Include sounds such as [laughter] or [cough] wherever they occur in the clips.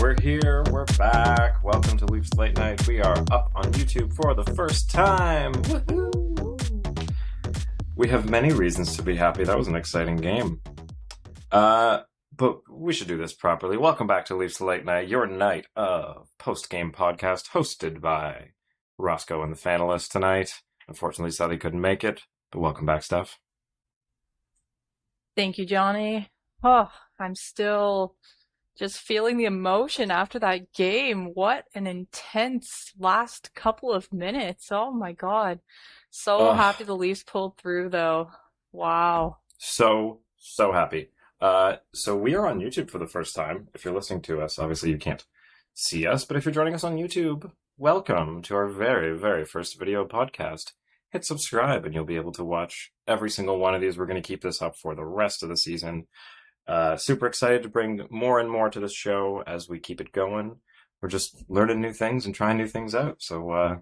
We're here, we're back. Welcome to Leafs Late Night. We are up on YouTube for the first time. Woohoo! We have many reasons to be happy. That was an exciting game. Uh, but we should do this properly. Welcome back to Leafs Late Night, your night of post game podcast hosted by Roscoe and the Fanalist tonight. Unfortunately, Sally couldn't make it, but welcome back, Steph. Thank you, Johnny. Oh, I'm still just feeling the emotion after that game. What an intense last couple of minutes. Oh my God. So happy the Leafs pulled through though. Wow. So, so happy. Uh, so we are on YouTube for the first time. If you're listening to us, obviously you can't see us, but if you're joining us on YouTube, welcome to our very, very first video podcast. Hit subscribe and you'll be able to watch every single one of these. We're going to keep this up for the rest of the season. Uh, super excited to bring more and more to this show as we keep it going. We're just learning new things and trying new things out. So, uh,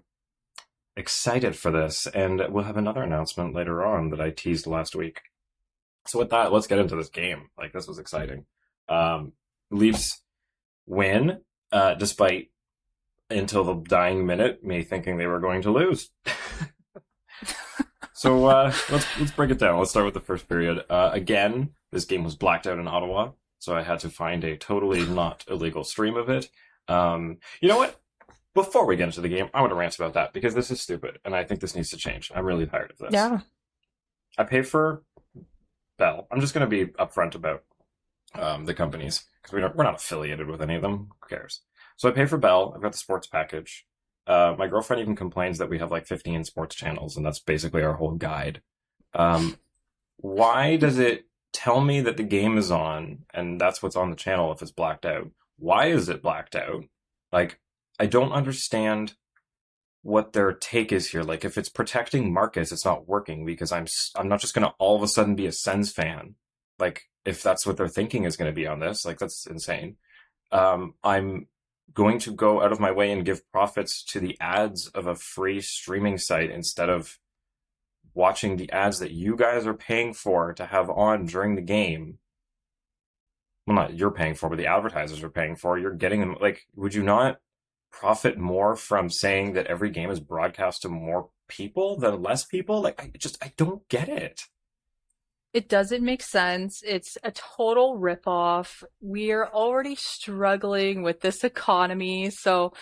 excited for this. And we'll have another announcement later on that I teased last week. So with that, let's get into this game. Like this was exciting. Um, Leafs win, uh, despite until the dying minute, me thinking they were going to lose. [laughs] so uh, let's let's break it down. Let's start with the first period. Uh, again, this game was blacked out in Ottawa, so I had to find a totally not illegal stream of it. Um, you know what? Before we get into the game, I want to rant about that because this is stupid, and I think this needs to change. I'm really tired of this. Yeah. I pay for Bell. I'm just going to be upfront about um, the companies because we don't, we're not affiliated with any of them. Who cares? So I pay for Bell. I've got the sports package. Uh, my girlfriend even complains that we have like 15 sports channels, and that's basically our whole guide. Um, why does it tell me that the game is on and that's what's on the channel if it's blacked out? Why is it blacked out? Like, I don't understand what their take is here. Like, if it's protecting Marcus, it's not working because I'm I'm not just gonna all of a sudden be a Sens fan. Like, if that's what they're thinking is going to be on this, like that's insane. Um, I'm going to go out of my way and give profits to the ads of a free streaming site instead of watching the ads that you guys are paying for to have on during the game. Well, not you're paying for, but the advertisers are paying for. You're getting them. Like, would you not profit more from saying that every game is broadcast to more people than less people? Like, I just, I don't get it. It doesn't make sense. It's a total ripoff. We are already struggling with this economy, so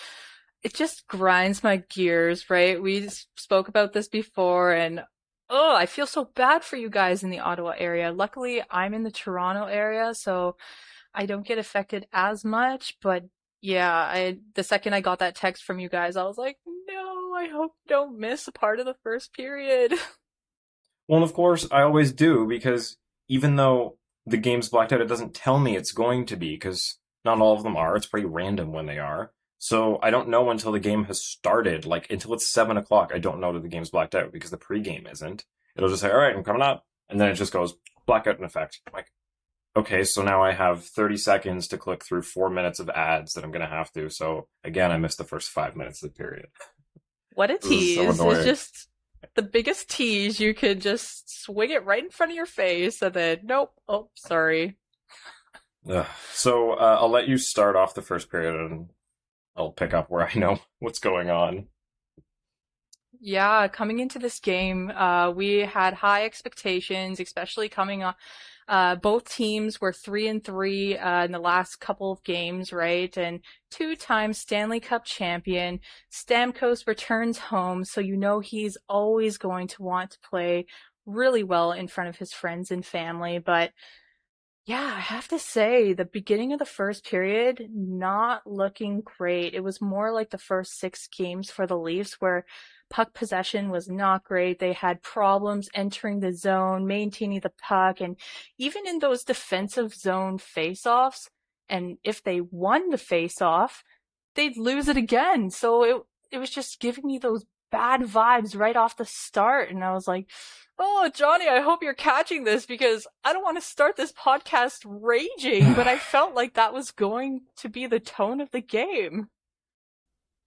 it just grinds my gears, right? We spoke about this before and oh, I feel so bad for you guys in the Ottawa area. Luckily, I'm in the Toronto area, so I don't get affected as much, but yeah, I the second I got that text from you guys, I was like, "No, I hope don't miss a part of the first period." [laughs] Well, and of course, I always do because even though the game's blacked out, it doesn't tell me it's going to be because not all of them are. It's pretty random when they are. So I don't know until the game has started. Like until it's seven o'clock, I don't know that the game's blacked out because the pregame isn't. It'll just say, "All right, I'm coming up," and then it just goes blackout in effect. I'm like, okay, so now I have 30 seconds to click through four minutes of ads that I'm gonna have to. So again, I missed the first five minutes of the period. What a is so tease. It's just the biggest tease. You could just swing it right in front of your face and then, nope, oh, sorry. Ugh. So uh, I'll let you start off the first period, and I'll pick up where I know [laughs] what's going on. Yeah, coming into this game, uh, we had high expectations, especially coming on. Uh, both teams were three and three uh, in the last couple of games, right? And two-time Stanley Cup champion. Stamkos returns home, so you know he's always going to want to play really well in front of his friends and family. But yeah, I have to say, the beginning of the first period, not looking great. It was more like the first six games for the Leafs where puck possession was not great. They had problems entering the zone, maintaining the puck, and even in those defensive zone face-offs, and if they won the face-off, they'd lose it again. So it it was just giving me those bad vibes right off the start, and I was like, "Oh, Johnny, I hope you're catching this because I don't want to start this podcast raging." but I [sighs] felt like that was going to be the tone of the game.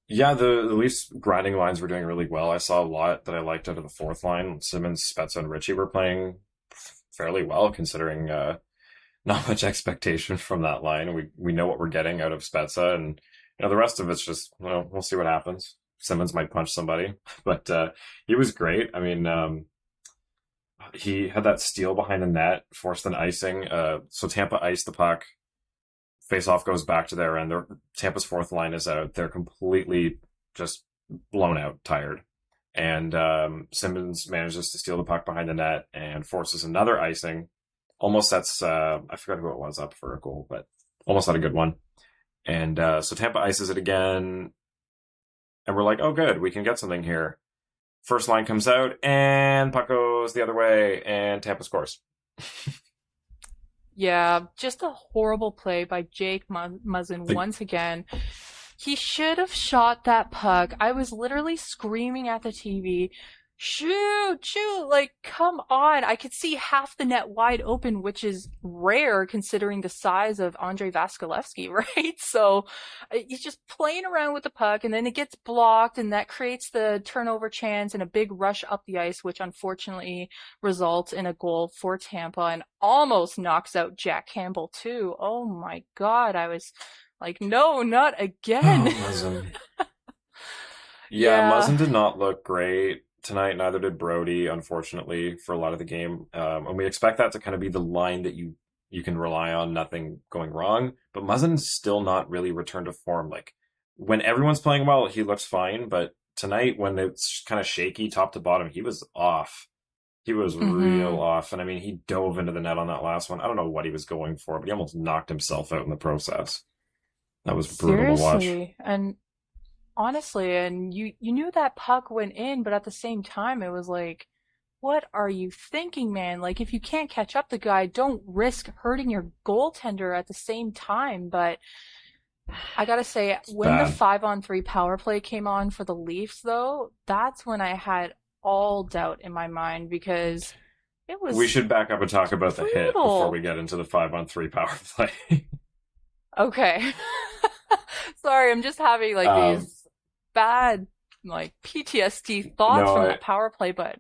Yeah, the, the Leafs grinding lines were doing really well. I saw a lot that I liked out of the fourth line. Simmonds, Spezza, and Ritchie were playing fairly well, considering uh, not much expectation from that line. We we know what we're getting out of Spezza, and you know the rest of it's just you know, we'll see what happens. Simmonds might punch somebody, [laughs] but uh, he was great. I mean, um, he had that steal behind the net, forced an icing. Uh, so Tampa iced the puck. Face off goes back to their end. Their, Tampa's fourth line is out. They're completely just blown out, tired. And um, Simmonds manages to steal the puck behind the net and forces another icing. Almost sets, uh, I forgot who it was up for a goal, but almost had a good one. And uh, so Tampa ices it again. And we're like, oh, good, we can get something here. First line comes out, and puck goes the other way, and Tampa scores. [laughs] yeah, just a horrible play by Jake Muzzin once again. He should have shot that puck. I was literally screaming at the TV, shoot, shoot, like, come on. I could see half the net wide open, which is rare considering the size of Andrei Vasilevskiy, [laughs] right? So uh, he's just playing around with the puck and then it gets blocked and that creates the turnover chance and a big rush up the ice, which unfortunately results in a goal for Tampa and almost knocks out Jack Campbell too. Oh my God. I was like, no, not again. Oh, [laughs] yeah, yeah, Muzzin did not look great tonight. Neither did Brodie, unfortunately, for a lot of the game. Um, and we expect that to kind of be the line that you you can rely on, nothing going wrong. But Muzzin's still not really returned to form. Like when everyone's playing well, he looks fine. But tonight, when it's kind of shaky top to bottom, he was off. He was mm-hmm. real off. And I mean, he dove into the net on that last one. I don't know what he was going for, but he almost knocked himself out in the process. That was brutal Seriously. to watch. And honestly, and you you knew that puck went in, but at the same time, it was like, what are you thinking, man? Like, if you can't catch up the guy, don't risk hurting your goaltender at the same time. But I gotta say, when bad. the five on three power play came on for the Leafs, though, that's when I had all doubt in my mind because it was. We should back up and talk about brutal. the hit before we get into the five on three power [laughs] play. okay. [laughs] Sorry, I'm just having like um, these bad like PTSD thoughts no, from I, that power play, but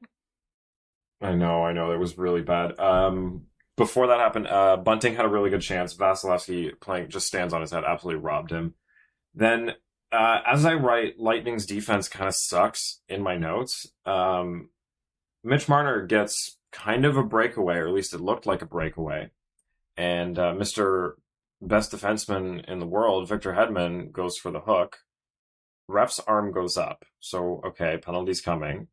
I know, I know, it was really bad. Um, before that happened, uh, Bunting had a really good chance. Vasilevskiy playing just stands on his head, absolutely robbed him. Then, uh, as I write, Lightning's defense kind of sucks in my notes. Um, Mitch Marner gets kind of a breakaway, or at least it looked like a breakaway. And uh, Mr. Best defenseman in the world, Victor Hedman, goes for the hook ref's arm goes up. So, okay, penalty's coming.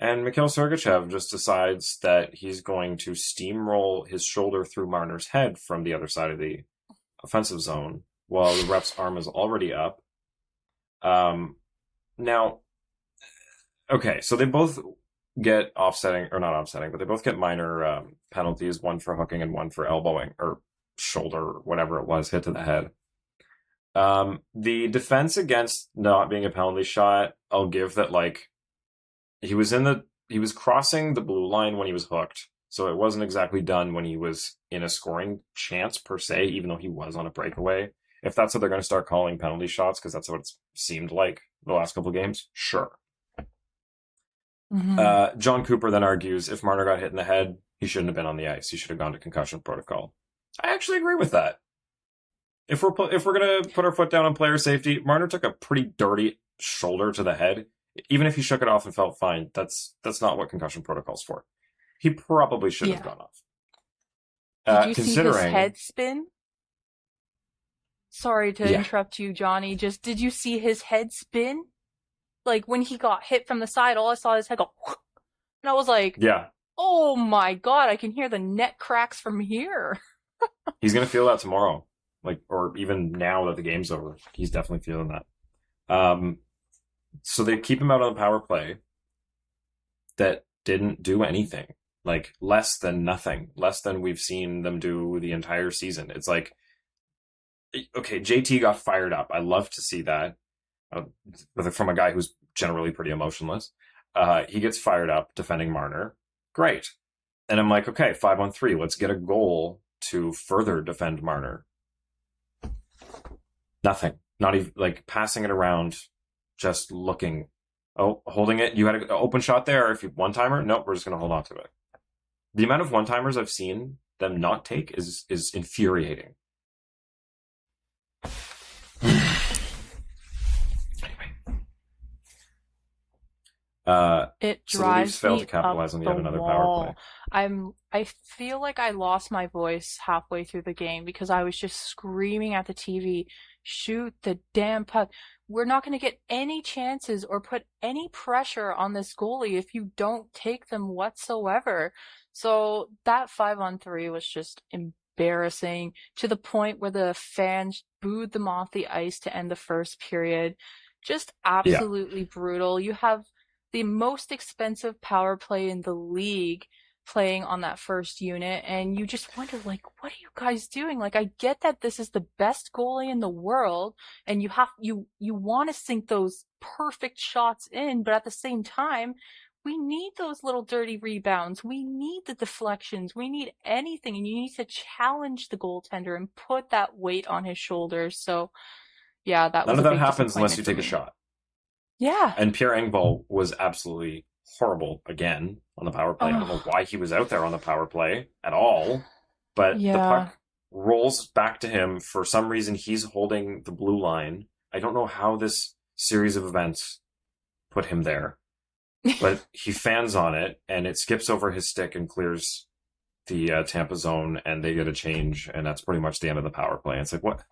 And Mikhail Sergachev just decides that he's going to steamroll his shoulder through Marner's head from the other side of the offensive zone while the ref's arm is already up. Um, now, okay, so they both get offsetting, or not offsetting, but they both get minor um, penalties, one for hooking and one for elbowing, or shoulder, whatever it was, hit to the head. Um, the defense against not being a penalty shot, I'll give that like he was in the he was crossing the blue line when he was hooked. So it wasn't exactly done when he was in a scoring chance per se, even though he was on a breakaway. If that's what they're going to start calling penalty shots, because that's what it seemed like the last couple games, sure. Mm-hmm. Uh, Jon Cooper then argues if Marner got hit in the head, he shouldn't have been on the ice. He should have gone to concussion protocol. I actually agree with that if we're if we're gonna put our foot down on player safety, Marner took a pretty dirty shoulder to the head. Even if he shook it off and felt fine, that's that's not what concussion protocol's for. He probably should yeah. have gone off. Did uh, you considering... see his head spin? Sorry to yeah. interrupt you, Johnny. Just did you see his head spin? Like when he got hit from the side, all I saw his head go, [laughs] and I was like, "Yeah, oh my god, I can hear the net cracks from here." [laughs] He's gonna feel that tomorrow like or even now that the game's over, he's definitely feeling that. Um, so they keep him out on the power play that didn't do anything, like less than nothing, less than we've seen them do the entire season. It's like, okay, JT got fired up. I love to see that uh, from a guy who's generally pretty emotionless. Uh, he gets fired up defending Marner. Great. And I'm like, okay, five on three. Let's get a goal to further defend Marner. Nothing. Not even like passing it around, just looking. Oh, holding it. You had an open shot there. If you one timer, nope, we're just going to hold on to it. The amount of one timers I've seen them not take is is infuriating. [sighs] Uh, It so the drives failed me to capitalize up on yet the another power wall. play. I'm I feel like I lost my voice halfway through the game because I was just screaming at the TV, shoot the damn puck. We're not going to get any chances or put any pressure on this goalie if you don't take them whatsoever. So that 5 on 3 was just embarrassing to the point where the fans booed them off the ice to end the first period. Just absolutely brutal. You have the most expensive power play in the league playing on that first unit and you just wonder like what are you guys doing? Like i get that this is the best goalie in the world and you have you you want to sink those perfect shots in but at the same time we need those little dirty rebounds. We need the deflections. We need anything and you need to challenge the goaltender and put that weight on his shoulders. So yeah that None of that happens unless you take a shot. yeah. And Pierre Engvall was absolutely horrible again on the power play. I don't know why he was out there on the power play at all, but the puck rolls back to him. For some reason, he's holding the blue line. I don't know how this series of events put him there, but [laughs] he fans on it and it skips over his stick and clears the uh, Tampa zone, and they get a change, and that's pretty much the end of the power play. It's like, what?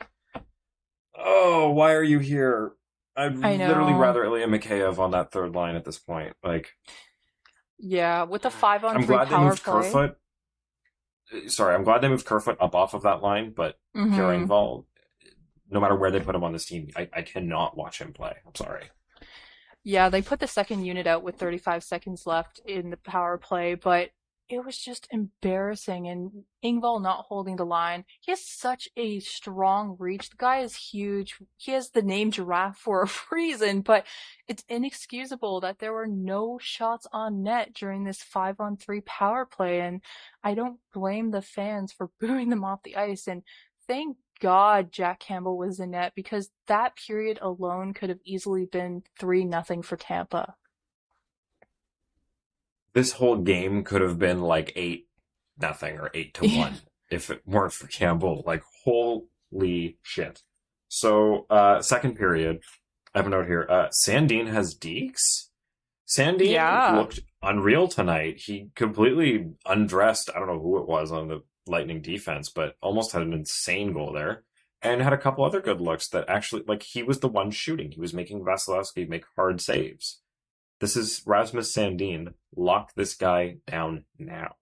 Oh, why are you here? I'd I know. literally rather Ilya Mikheyev on that third line at this point. Like, yeah with the five on I'm three glad they power moved play Kerfoot. Uh, Sorry, I'm glad they moved Kerfoot up off of that line, but Engvall, no matter where they put him on this team, I, I cannot watch him play. I'm sorry. Yeah, they put the second unit out with 35 seconds left in the power play, but it was just embarrassing. And Engvall not holding the line. He has such a strong reach. The guy is huge. He has the name Giraffe for a [laughs] reason, but it's inexcusable that there were no shots on net during this five on three power play. And I don't blame the fans for [laughs] booing them off the ice. And thank God Jack Campbell was in net because that period alone could have easily been three nothing for Tampa. This whole game could have been like eight nothing or eight to one if it weren't for Campbell. Like holy shit. So uh second period, I have a note here. Uh Sandin has dekes. Sandin Yeah. looked unreal tonight. He completely undressed. I don't know who it was on the Lightning defense, but almost had an insane goal there. And had a couple other good looks that actually, like, he was the one shooting. He was making Vasilevskiy make hard saves. This is Rasmus Sandin. Lock this guy down now.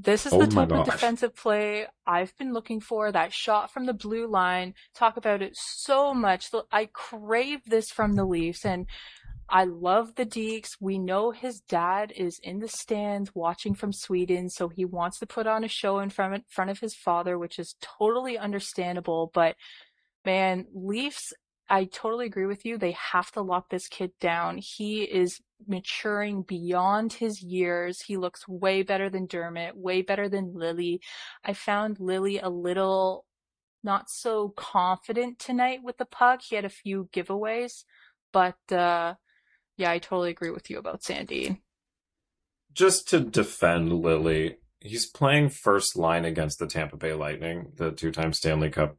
This is Oh the type of defensive play I've been looking for. That shot from the blue line. Talk about it so much. I crave this from the Leafs and I love the dekes. We know his dad is in the stands watching from Sweden, so he wants to put on a show in front, front of his father, which is totally understandable. But man, Leafs, I totally agree with you. They have to lock this kid down. He is maturing beyond his years. He looks way better than Dermott, way better than Lily. I found Lily a little not so confident tonight with the puck. He had a few giveaways, but uh yeah, I totally agree with you about Sandy. Just to defend Lily, he's playing first line against the Tampa Bay Lightning, the two time Stanley Cup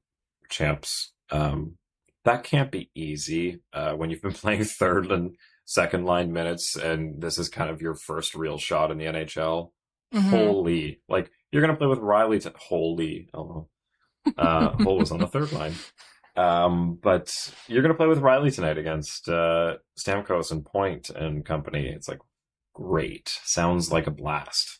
champs. Um, that can't be easy uh, when you've been [laughs] playing third and second line minutes, and this is kind of your first real shot in the NHL. Mhm. Holy, like you're gonna play with Rielly. To, holy, oh, uh, Holl was on the third line. Um, but you're gonna play with Rielly tonight against uh, Stamkos and Point and company. It's like great. Sounds like a blast.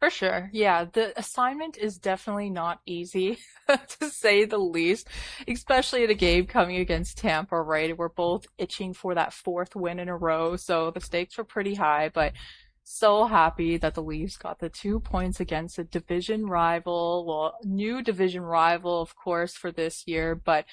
For sure. Yeah, the assignment is definitely not easy, [laughs] to say the least, especially at a game coming against Tampa, right? We're both itching for that fourth win in a row, so the stakes were pretty high, but so happy that the Leafs got the two points against a division rival, well, new division rival, of course, for this year, but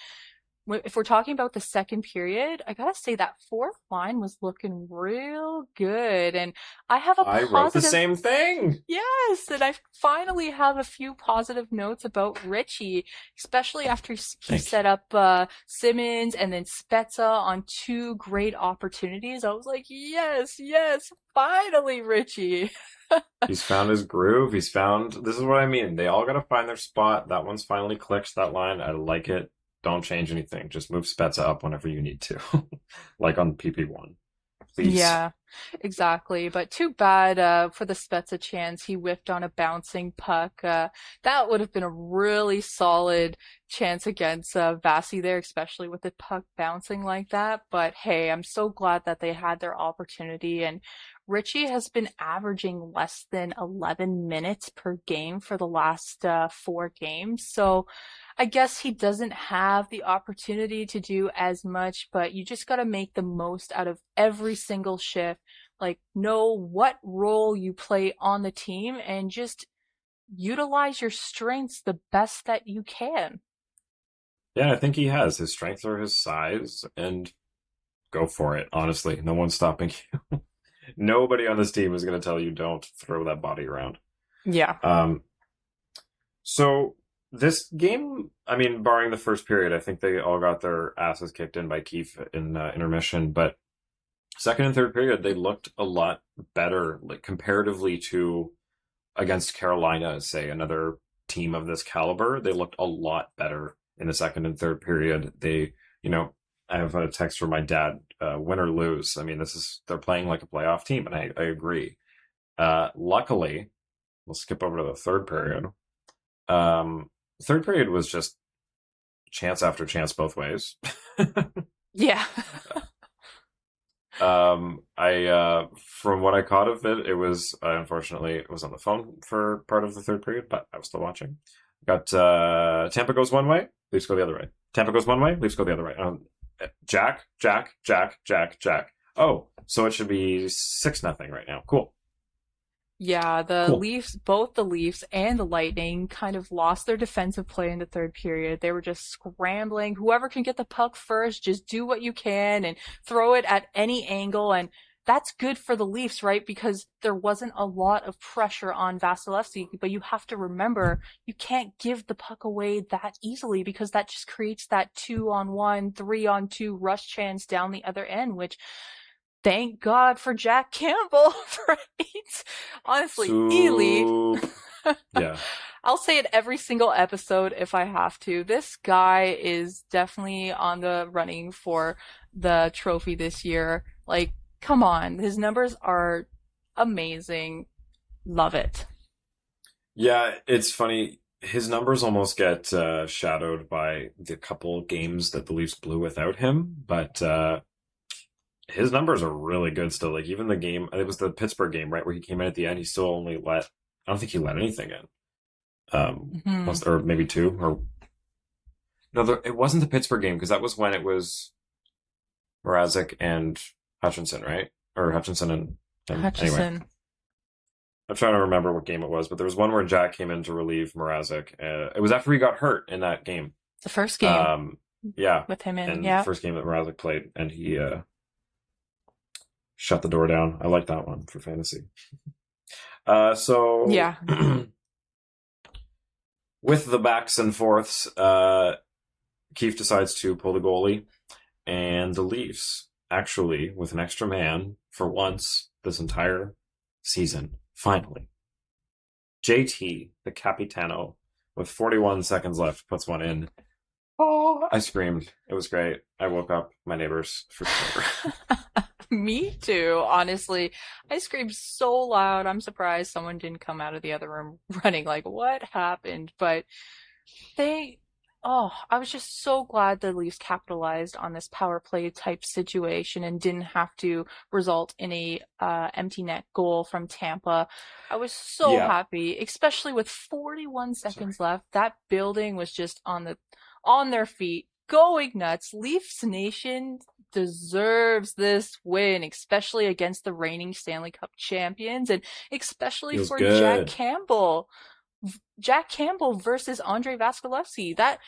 if we're talking about the second period, I gotta say that fourth line was looking real good, and I have a I positive. wrote the same thing. Yes, and I finally have a few positive notes about Ritchie, especially after he Thank set up uh, Simmonds and then Spezza on two great opportunities. I was like, yes, yes, finally, Ritchie. [laughs] He's found his groove. He's found. This is what I mean. They all got to find their spot. That one's finally clicked. That line, I like it. Don't change anything. Just move Spezza up whenever you need to, [laughs] like on PP one. Please. Yeah, exactly. But too bad uh, for the Spezza chance. He whiffed on a bouncing puck. Uh, that would have been a really solid chance against uh, Vasi there, especially with the puck bouncing like that. But hey, I'm so glad that they had their opportunity. And Ritchie has been averaging less than 11 minutes per game for the last uh, four games. So I guess he doesn't have the opportunity to do as much, but you just got to make the most out of every single shift. Like, know what role you play on the team and just utilize your strengths the best that you can. Yeah, I think he has. His strengths are his size, and go for it. Honestly, no one's stopping [laughs] you. Nobody on this team is going to tell you don't throw that body around. Yeah. Um, so this game, I mean, barring the first period, I think they all got their asses kicked in by Keefe in uh, intermission. But second and third period, they looked a lot better, like comparatively to against Carolina, say another team of this caliber. They looked a lot better in the second and third period. They, you know, I have a text from my dad, uh, win or lose. I mean, this is they're playing like a playoff team, and I, I agree. Uh, luckily, we'll skip over to the third period. Um, third period was just chance after chance both ways. [laughs] Yeah. Um, I uh, from what I caught of it, it was uh, unfortunately it was on the phone for part of the third period, but I was still watching. Got uh, Tampa goes one way, Leafs go the other way. Tampa goes one way, Leafs go the other way. Um, Jack, Jack, Jack, Jack, Jack. Oh, so it should be six nothing right now. Cool. Yeah, the Cool. Leafs, both the Leafs and the Lightning kind of lost their defensive play in the third period. They were just scrambling. Whoever can get the puck first, just do what you can and throw it at any angle. And that's good for the Leafs, right? Because there wasn't a lot of pressure on Vasilevskiy, but you have to remember you can't give the puck away that easily because that just creates that two on one, three on two rush chance down the other end, which thank God for Jack Campbell, [laughs] right? Honestly, Ely, [laughs] yeah. I'll say it every single episode if I have to. This guy is definitely on the running for the trophy this year. Like, come on. His numbers are amazing. Love it. Yeah, it's funny. His numbers almost get uh, shadowed by the couple games that the Leafs blew without him, but uh, his numbers are really good still. Like even the game, it was the Pittsburgh game, right, where he came in at the end. He still only let. I don't think he let anything in. Um, Mhm. was- or maybe two, or no, there, it wasn't the Pittsburgh game because that was when it was Mrazek and Hutchinson, right? Or Hutchinson and, and Hutchison. anyway. I'm trying to remember what game it was, but there was one where Jack came in to relieve Mrazek. Uh, it was after he got hurt in that game. The first game Um, yeah, with him in, and yeah. the first game that Mrazek played, and he uh, shut the door down. I like that one for fantasy. [laughs] Uh, so Yeah. [clears throat] with the backs and forths, uh, Keefe decides to pull the goalie, and the Leafs actually, with an extra man for once this entire season, finally, JT the Capitano with 41 seconds left puts one in. Oh, I screamed. It was great. I woke up my neighbors for sure. [laughs] [laughs] Me too, honestly. I screamed so loud. I'm surprised someone didn't come out of the other room [laughs] running like, what happened? But they, oh, I was just so glad the Leafs capitalized on this power play type situation and didn't have to result in a uh, empty net goal from Tampa. I was so Yeah. happy, especially with 41 seconds left. That building was just on the on their feet, going nuts. Leafs Nation deserves this win, especially against the reigning Stanley Cup champions and especially Feels for good. Jack Campbell. Jack Campbell versus Andre Vasilevskiy. That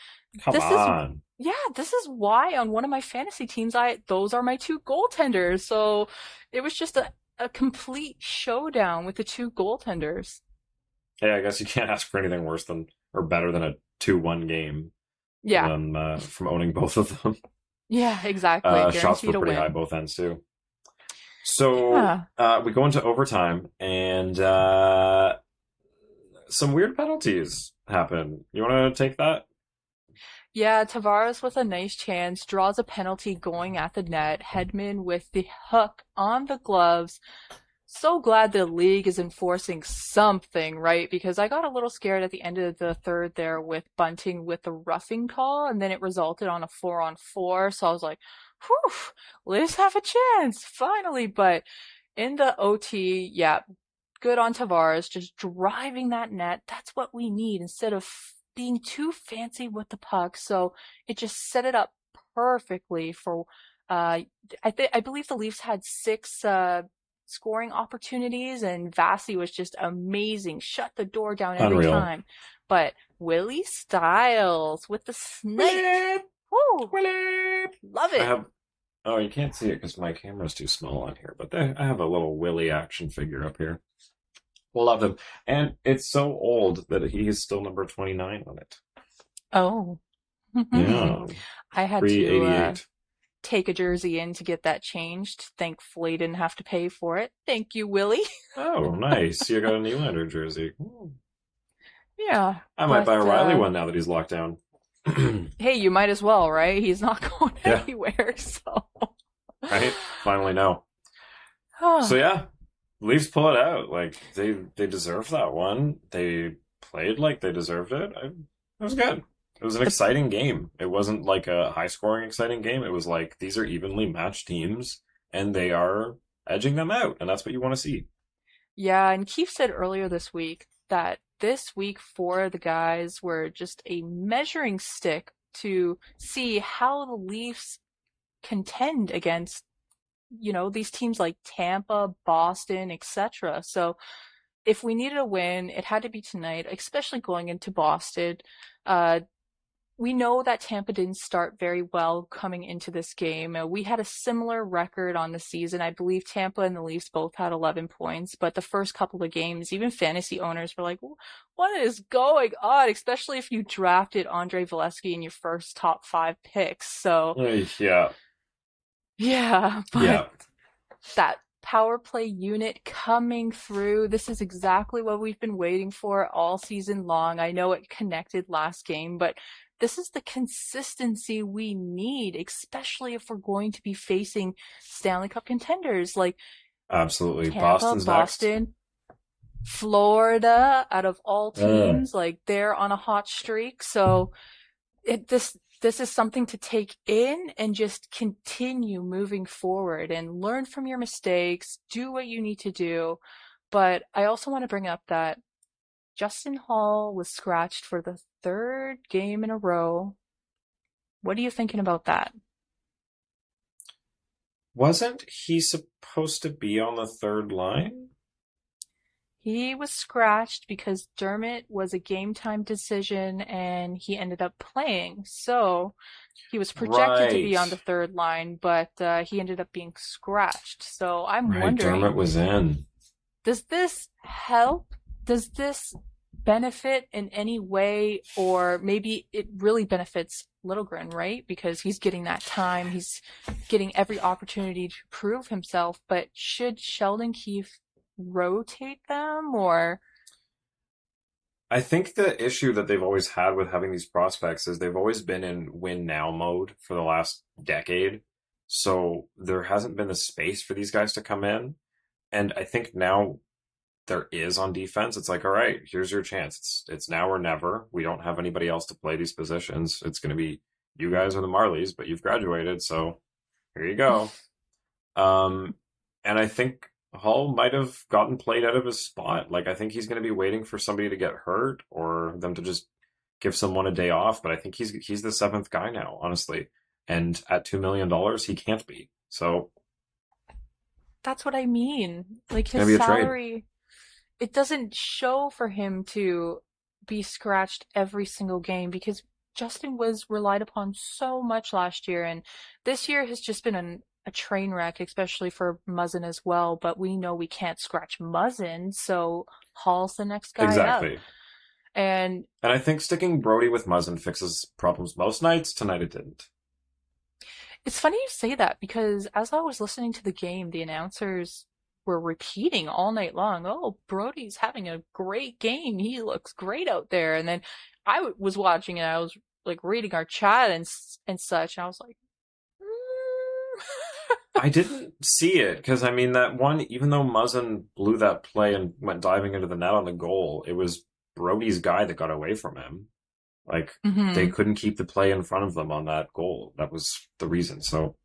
Come this is on. yeah, this is why on one of my fantasy teams, I those are my two goaltenders. So it was just a, a complete showdown with the two goaltenders. Hey, I guess you can't ask for anything worse than or better than a two-one game. Yeah, Um, uh, from owning both of them. Yeah, exactly. Uh, shots were pretty win. high both ends too. So Yeah. uh, we go into overtime, and uh, some weird penalties happen. You want to take that? Yeah, Tavares with a nice chance draws a penalty going at the net. Hedman with the hook on the gloves. So glad the league is enforcing something, right? Because I got a little scared at the end of the third there with Bunting with the roughing call, and then it resulted on a four on four. So I was like, whew, Leafs have a chance, finally. But in the OT, yeah, good on Tavares, just driving that net. That's what we need instead of being too fancy with the puck. So it just set it up perfectly for. Uh, I think I believe the Leafs had six uh, scoring opportunities, and Vasi was just amazing. Shut the door down every Unreal. time. But Willie Styles with the snake, Woo, love I it. have. Oh, you can't see it because my camera's too small on here. But I have a little Willy action figure up here. Love him, and it's so old that he is still number twenty-nine on it. Oh, [laughs] Yeah, I had to uh. Take a jersey in to get that changed. Thankfully, didn't have to pay for it. Thank you, Willie. Oh, nice! You got a Nylander jersey. Hmm. Yeah. I might buy a But, Rielly uh, one now that he's locked down. [clears throat] Hey, you might as well, right? He's not [laughs] going Yeah. anywhere, so. right? Finally, no. So yeah, Leafs pull it out. Like they they deserve that one. They played like they deserved it. I, it was good. It was an exciting game. It wasn't like a high scoring exciting game. It was like these are evenly matched teams and they are edging them out, and that's what you want to see. Yeah, and Keefe said earlier this week that this week for the guys were just a measuring stick to see how the Leafs contend against, you know, these teams like Tampa, Boston, etc. So if we needed a win, it had to be tonight, especially going into Boston. Uh, we know that Tampa didn't start very well coming into this game. Uh, we had a similar record on the season. I believe Tampa and the Leafs both had 11 points, but the first couple of games, even fantasy owners were like, what is going on? Especially if you drafted Andre Valesky in your first top five picks. So, Yeah, yeah, [laughs] but yeah. that power play unit coming through. This is exactly what we've been waiting for all season long. I know it connected last game, but this is the consistency we need, especially if we're going to be facing Stanley Cup contenders like Absolutely. Tampa, Boston's Boston, Florida, out of all Mm. teams, like they're on a hot streak. So it, this this is something to take in and just continue moving forward and learn from your mistakes, do what you need to do. But I also want to bring up that Justin Holl was scratched for the third game in a row. What are you thinking about that? Wasn't he supposed to be on the third line? He was scratched because Dermott was a game time decision and he ended up playing. So he was projected to be on the third line, but uh, he ended up being scratched. So I'm Right, wondering, Dermott was in. does this help? Does this benefit in any way? Or maybe it really benefits Liljegren, right? Because he's getting that time. He's getting every opportunity to prove himself. But should Sheldon Keefe rotate them or? I think the issue that they've always had with having these prospects is they've always been in win now mode for the last decade. So there hasn't been the space for these guys to come in. And I think now there is on defense. It's like, all right, here's your chance. It's it's now or never. We don't have anybody else to play these positions. It's gonna be you guys or the Marlies, but you've graduated, so here you go. [laughs] um and I think Holl might have gotten played out of his spot. Like I think he's going to be waiting for somebody to get hurt or them to just give someone a day off. But I think he's he's the seventh guy now, honestly. And at two million dollars, he can't be. So That's what I mean. Like his salary, it doesn't show for him to be scratched every single game because Justin was relied upon so much last year, and this year has just been an, a train wreck, especially for Muzzin as well. But we know we can't scratch Muzzin, so Holl's the next guy exactly. up. And And I think sticking Brodie with Muzzin fixes problems most nights. Tonight it didn't. it's funny you say that because as I was listening to the game, the announcers were repeating all night long, "Oh, Brodie's having a great game. He looks great out there." And then I w- was watching and I was like reading our chat and and such, and I was like, mm. I [laughs] didn't see it because I mean that one. Even though Muzzin blew that play and went diving into the net on the goal, it was Brodie's guy that got away from him. Like Mhm. they couldn't keep the play in front of them on that goal. That was the reason. So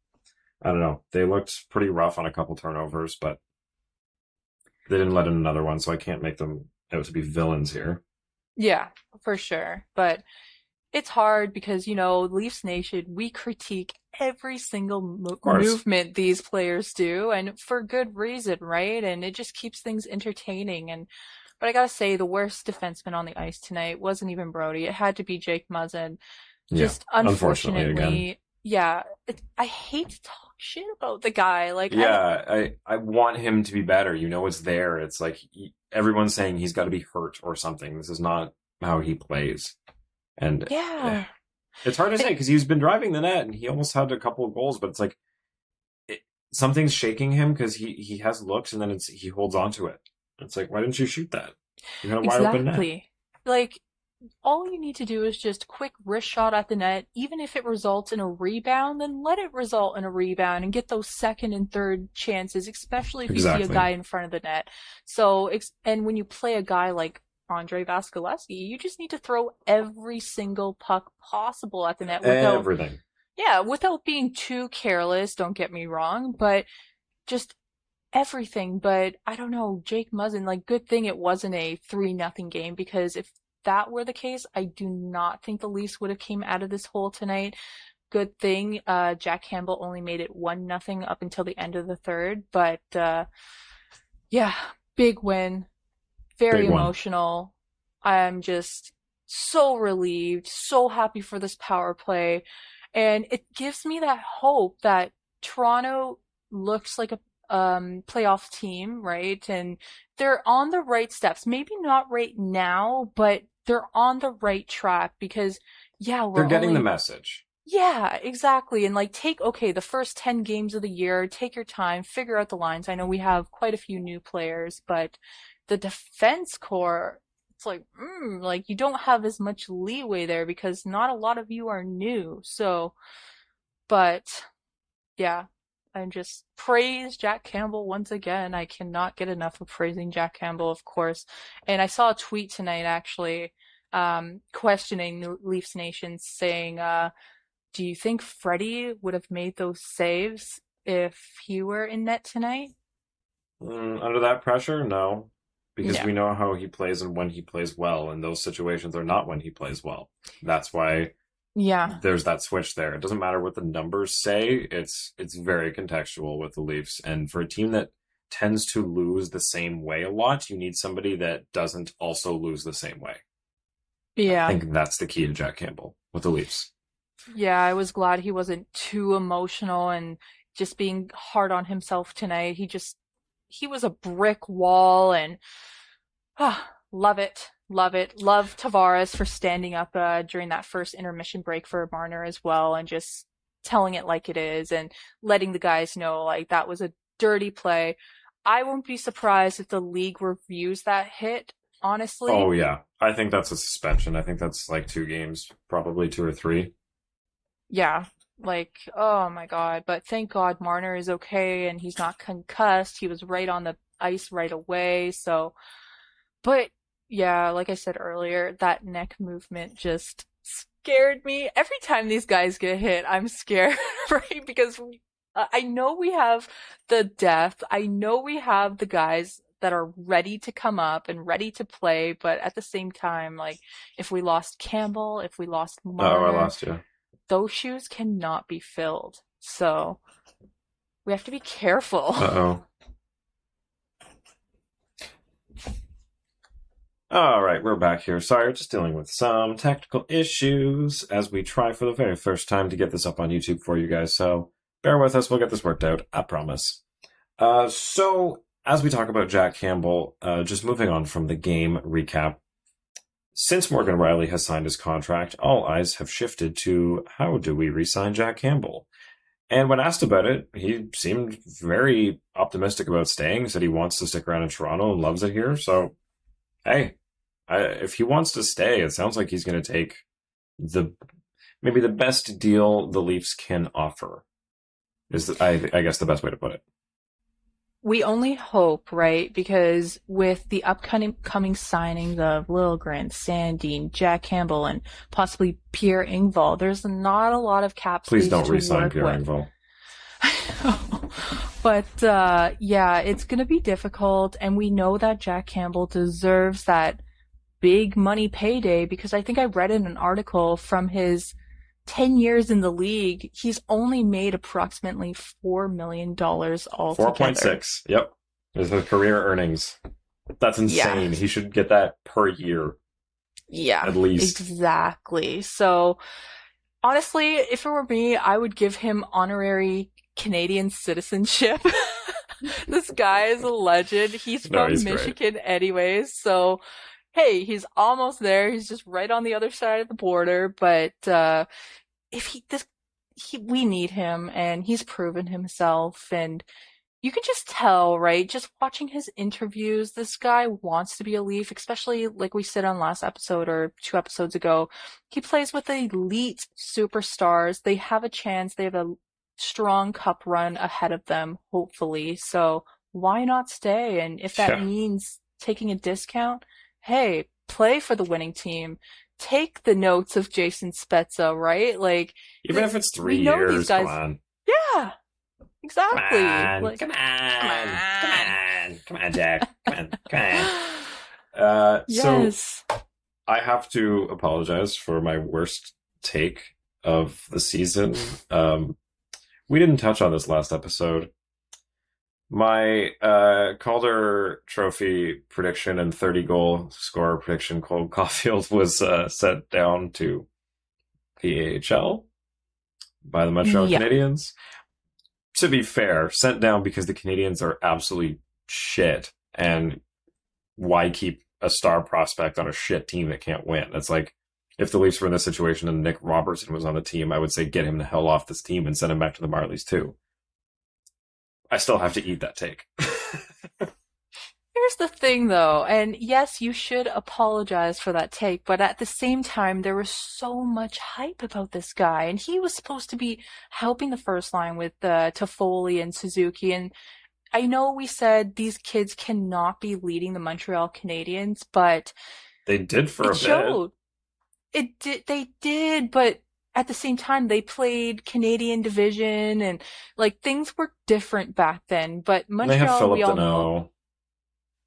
I don't know. They looked pretty rough on a couple turnovers, but they didn't let in another one, so I can't make them out to be villains here. Yeah, for sure. But it's hard because, you know, Leafs Nation, we critique every single mo- movement these players do, and for good reason, right? And it just keeps things entertaining. And but I gotta say, the worst defenseman on the ice tonight wasn't even Brodie. It had to be Jake Muzzin. Just unfortunately, unfortunately, again. yeah. It, I hate to talk shit about the guy. Like, Yeah, I, I want him to be better. You know, it's there. It's like he, everyone's saying he's got to be hurt or something. This is not how he plays. And eh, yeah. it's hard to say because he's been driving the net and he almost had a couple of goals, but it's like it, something's shaking him because he, he has looks and then it's he holds on to it. It's like, why didn't you shoot that? You had a wide open net. Like, all you need to do is just quick wrist shot at the net. Even if it results in a rebound, then let it result in a rebound and get those second and third chances, especially if you see a guy in front of the net. So, and when you play a guy like Andre Vasilevskiy, you just need to throw every single puck possible at the net without Everything. yeah, without being too careless, don't get me wrong, but just everything. But I don't know, Jake Muzzin, like good thing it wasn't a three nothing game because if that were the case, I do not think the Leafs would have came out of this hole tonight. Good thing, uh, Jack Campbell only made it one nothing up until the end of the third, but, uh, yeah, big win. Very Big one. emotional. I'm just so relieved, so happy for this power play. And it gives me that hope that Toronto looks like a um, playoff team, right? And they're on the right steps. Maybe not right now, but they're on the right track because, yeah, we're They're getting only- the message. yeah, exactly. And like take okay, the first 10 games of the year, take your time, figure out the lines. I know we have quite a few new players, but the defense core, it's like, mm, like you don't have as much leeway there because not a lot of you are new. So, but yeah, I'm just praise Jack Campbell once again. I cannot get enough of praising Jack Campbell, of course. And I saw a tweet tonight actually, um, questioning the Leafs Nation saying, uh, do you think Freddie would have made those saves if he were in net tonight? Mm, under that pressure, no. Because Yeah. we know how he plays and when he plays well, and those situations are not when he plays well. That's why Yeah. there's that switch there. It doesn't matter what the numbers say. It's it's very contextual with the Leafs, and for a team that tends to lose the same way a lot, you need somebody that doesn't also lose the same way. Yeah. I think that's the key to Jack Campbell with the Leafs. Yeah, I was glad he wasn't too emotional and just being hard on himself tonight. He just, he was a brick wall and, ah, [sighs] love it. Love it. Love Tavares for standing up, uh, during that first intermission break for Marner as well and just telling it like it is and letting the guys know like that was a dirty play. I won't be surprised if the league reviews that hit, honestly. Oh yeah, I think that's a suspension. I think that's like two games, probably two or three. Yeah, like, oh my God. But thank God Marner is okay and he's not concussed. He was right on the ice right away. So, but yeah, like I said earlier, that neck movement just scared me. Every time these guys get hit, I'm scared, [laughs] right? Because we, uh, I know we have the depth. I know we have the guys that are ready to come up and ready to play. But at the same time, like, if we lost Campbell, if we lost Oh, I lost you. those shoes cannot be filled. So we have to be careful. Uh oh. [laughs] All right, we're back here. Sorry, just dealing with some technical issues as we try for the very first time to get this up on YouTube for you guys. So bear with us. We'll get this worked out. I promise. Uh, so as we talk about Jack Campbell, uh, just moving on from the game recap. Since Morgan Rielly has signed his contract, all eyes have shifted to how do we re-sign Jack Campbell? And when asked about it, he seemed very optimistic about staying. Said he wants to stick around in Toronto and loves it here. So, hey, I, if he wants to stay, it sounds like he's going to take the maybe the best deal the Leafs can offer. Is the, I, I guess the best way to put it. We only hope, right? Because with the upcoming coming signings of Liljegren, Sandin, Jack Campbell, and possibly Pierre Engvall, there's not a lot of cap Please don't re-sign Pierre. Engvall. [laughs] but uh, yeah, it's going to be difficult, and we know that Jack Campbell deserves that big money payday because I think I read in an article from his 10 years in the league, he's only made approximately $4 million point six. Yep, is his career earnings. That's insane. He should get that per year Yeah. at least. Exactly. So honestly, if it were me, I would give him honorary Canadian citizenship. [laughs] this guy is a legend. He's No, from he's great. Michigan anyways, so hey, he's almost there. He's just right on the other side of the border, but uh if he this he we need him and he's proven himself and you can just tell, right? Just watching his interviews, this guy wants to be a Leaf, especially like we said on last episode or two episodes ago. He plays with elite superstars. They have a chance. They have a strong cup run ahead of them, hopefully. So why not stay? And if that Yeah. means taking a discount, hey, play for the winning team. Take the notes of Jason Spezza, right? Like, Even if it's three we know years, these guys- come on. yeah, Come exactly. on, Like, come on, on. come on, come on, Jack, come on, come on. [sighs] Uh, so. I have to apologize for my worst take of the season. Um, we didn't touch on this last episode. My uh, Calder Trophy prediction and 30 goal scorer prediction, Cole [laughs] Caufield, was uh, set down to the AHL by the Montreal Yeah. Canadiens. To be fair, sent down because the Canadians are absolutely shit. And why keep a star prospect on a shit team that can't win? It's like if the Leafs were in this situation and Nick Robertson was on the team, I would say get him the hell off this team and send him back to the Marlies too. I still have to eat that take. [laughs] Here's the thing though, and yes, you should apologize for that take, but at the same time, there was so much hype about this guy, and he was supposed to be helping the first line with uh, Toffoli and Suzuki, and I know we said these kids cannot be leading the Montreal Canadiens, but they did for a it bit. showed. It did, they did, but at the same time, they played Canadian division and like things were different back then. But And they have Montreal, Philip we all know,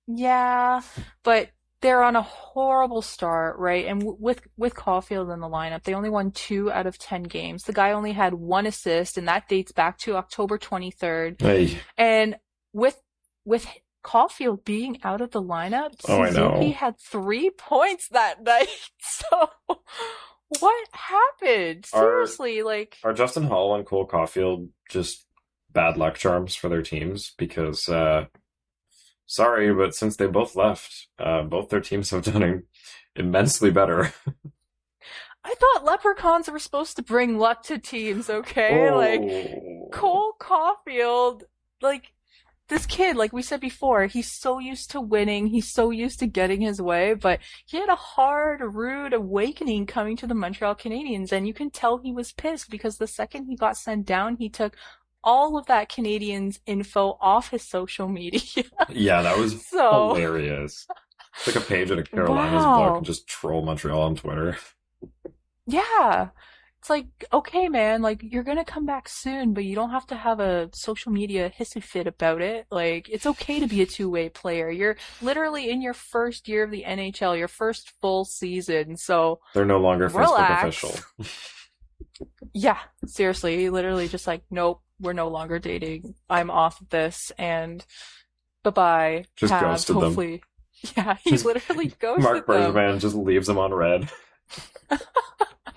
yeah, but they're on a horrible start, right? And w- with with Caufield in the lineup, they only won two out of ten games. The guy only had one assist, and that dates back to October 23rd. Hey, And with with Caufield being out of the lineup, Oh, I know. Suzuki had three [laughs] points that night. [laughs] So what happened? Are- Seriously, like are Justin Holl and Cole Caufield just bad luck charms for their teams? Because uh, sorry, but since they both left, uh, both their teams have done immensely better. [laughs] I thought leprechauns were supposed to bring luck to teams, okay? Like Oh. Cole Caufield, like this kid, like we said before, he's so used to winning, he's so used to getting his way, but he had a hard, rude awakening coming to the Montreal Canadiens, and you can tell he was pissed because the second he got sent down, he took all of that Canadians info off his social media. [laughs] Yeah, that was so hilarious. Like a page out of [laughs] Carolina's Wow. book and just troll Montreal on Twitter. yeah. It's like, okay, man, like you're gonna come back soon, but you don't have to have a social media hissy fit about it. Like, it's okay to be a two-way player. You're literally in your first year of the NHL, your first full season. So, They're no longer Facebook Relax. official. [laughs] yeah, seriously, literally just like, nope, we're no longer dating. I'm off of this and bye-bye. Just Have, ghosted them. hopefully. [laughs] Yeah, he literally [laughs] ghosted them. Mark them. Just leaves him on red.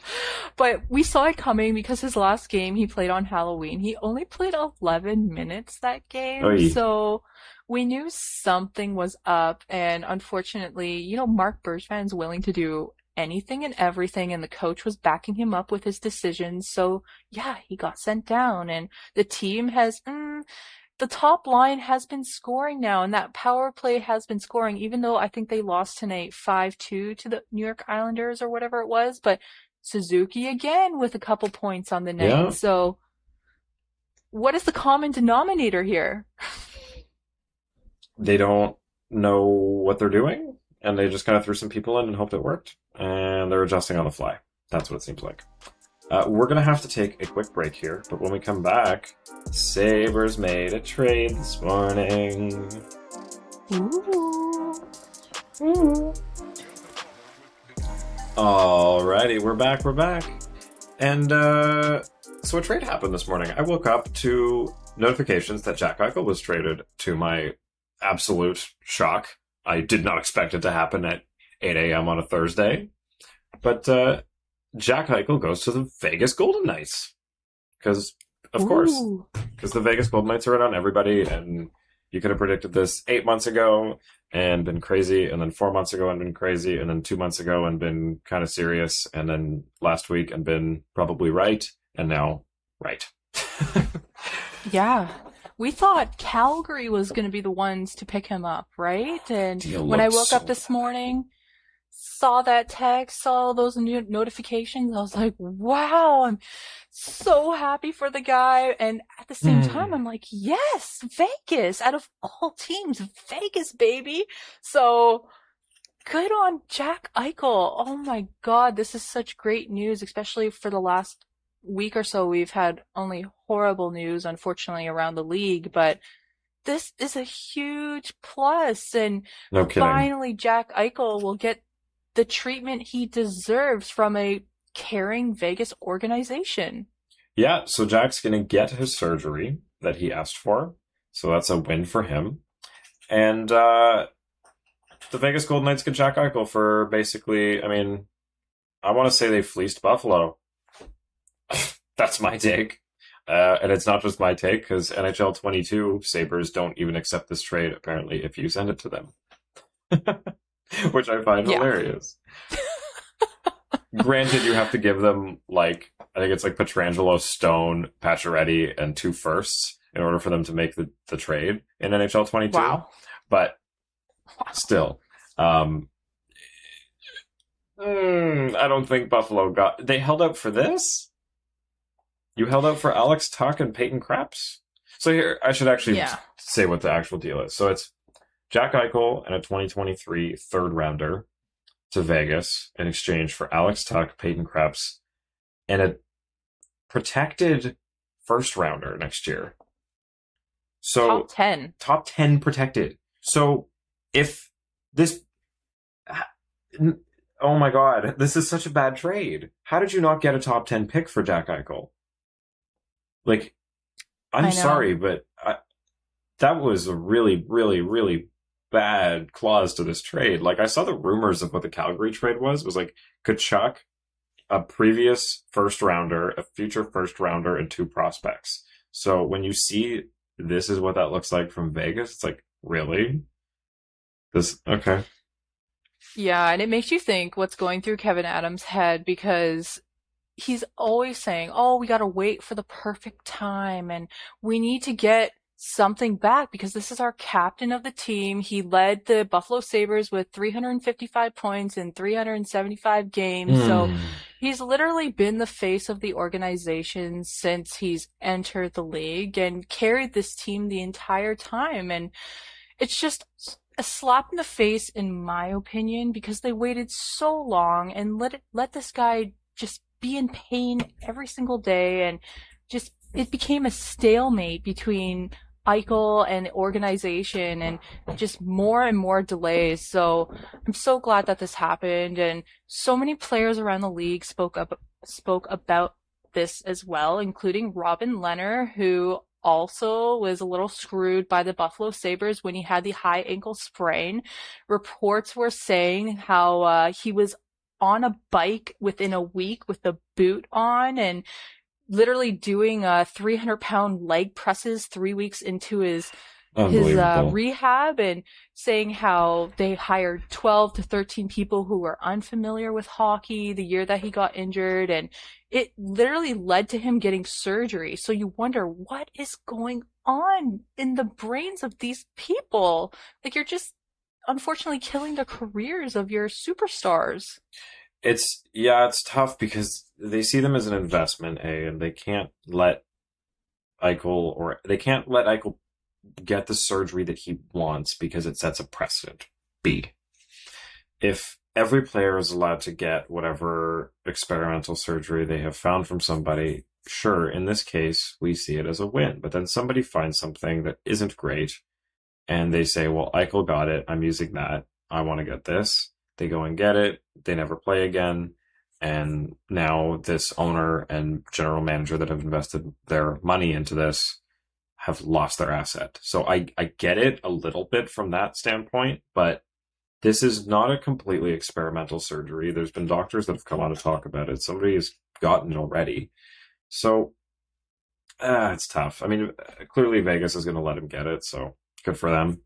[laughs] But we saw it coming because his last game he played on Halloween. He only played 11 minutes that game. Oy. So we knew something was up. And unfortunately, you know, Marc Bergevin's willing to do anything and everything. And the coach was backing him up with his decisions. So yeah, he got sent down and the team has, mm, the top line has been scoring now and that power play has been scoring, even though I think they lost tonight 5-2 to the New York Islanders or whatever it was. But Suzuki again with a couple points on the night. Yeah. So what is the common denominator here? They don't know what they're doing, and they just kind of threw some people in and hoped it worked, and they're adjusting on the fly. That's what it seems like. Uh, we're gonna have to take a quick break here, but when we come back, Sabres made a trade this morning. Ooh. Alrighty, we're back, we're back. And uh so a trade happened this morning. I woke up to notifications that Jack Eichel was traded to my absolute shock. I did not expect it to happen at 8 a.m. on a Thursday. But uh Jack Eichel goes to the Vegas Golden Knights. Because of course, because the Vegas Golden Knights are in on everybody, and you could have predicted this eight months ago and been crazy, and then four months ago and been crazy, and then two months ago and been kind of serious, and then last week and been probably right, and now right. [laughs] Yeah. We thought Calgary was going to be the ones to pick him up, right? And Deal when I woke so up this morning, saw that text, saw those new notifications, I was like, wow, I'm so happy for the guy. And at the same Hmm. time, I'm like, yes, Vegas, out of all teams, Vegas, baby. So good on Jack Eichel. Oh my God, this is such great news, especially for the last week or so. We've had only horrible news, unfortunately, around the league, but this is a huge plus, and No finally Jack Eichel will get the treatment he deserves from a caring Vegas organization. Yeah, so Jack's going to get his surgery that he asked for. So that's a win for him. And uh, the Vegas Golden Knights get Jack Eichel for basically, I mean, I want to say they fleeced Buffalo. [laughs] that's my take. Uh, and it's not just my take because NHL 22 Sabres don't even accept this trade, apparently, if you send it to them. [laughs] [laughs] Which I find Yeah. hilarious. Granted, you have to give them like I think it's like Pietrangelo, Stone, Pacioretty, and two firsts in order for them to make the, the trade in NHL 22. Wow. But still, um, mm, I don't think Buffalo got. They held up for this. You held out for Alex Tuch and Peyton Krebs. So here, I should actually Yeah. say what the actual deal is. So it's Jack Eichel and a 2023 third rounder to Vegas in exchange for Alex Tuch, Peyton Krebs, and a protected first rounder next year. So Top 10. top 10 protected. So if this [sighs] oh my god, this is such a bad trade. How did you not get a top 10 pick for Jack Eichel? Like I'm sorry, but I, that was a really really really bad clause to this trade. Like I saw the rumors of what the Calgary trade was. It was like Tkachuk, a previous first rounder, a future first rounder, and two prospects. So when you see this is what that looks like from Vegas, it's like, really? This okay. Yeah, and it makes you think what's going through Kevyn Adams' head because he's always saying, "Oh, we got to wait for the perfect time and we need to get something back because this is our captain of the team. He led the Buffalo Sabres with 355 points in 375 games. So Hmm. He's literally been the face of the organization since he's entered the league and carried this team the entire time. And it's just a slap in the face, in my opinion, because they waited so long and let it, let this guy just be in pain every single day. And just, it became a stalemate between Eichel and organization and just more and more delays. So I'm so glad that this happened. And so many players around the league spoke up spoke about this as well, including Robin Lehner, who also was a little screwed by the Buffalo Sabres when he had the high ankle sprain. Reports were saying how uh, he was on a bike within a week with the boot on and literally doing uh 300 pound leg presses three weeks into his his uh, rehab and saying how they hired 12 to 13 people who were unfamiliar with hockey the year that he got injured and it literally led to him getting surgery. So you wonder what is going on in the brains of these people? Like you're just unfortunately killing the careers of your superstars it's yeah it's tough because they see them as an investment a and they can't let Eichel or they can't let Eichel get the surgery that he wants because it sets a precedent. B. If every player is allowed to get whatever experimental surgery they have found from somebody, sure, in this case, we see it as a win. But then somebody finds something that isn't great and they say, well, Eichel got it. I'm using that. I want to get this. They go and get it. They never play again. And now this owner and general manager that have invested their money into this have lost their asset. So I, I get it a little bit from that standpoint, but this is not a completely experimental surgery. There's been doctors that have come out to talk about it. Somebody has gotten it already. So uh, it's tough. I mean, clearly Vegas is going to let him get it. So good for them.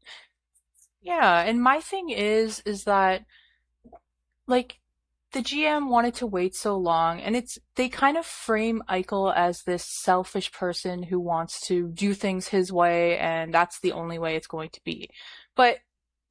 Yeah. And my thing is, is that like the GM wanted to wait so long, and it's they kind of frame Eichel as this selfish person who wants to do things his way, and that's the only way it's going to be. But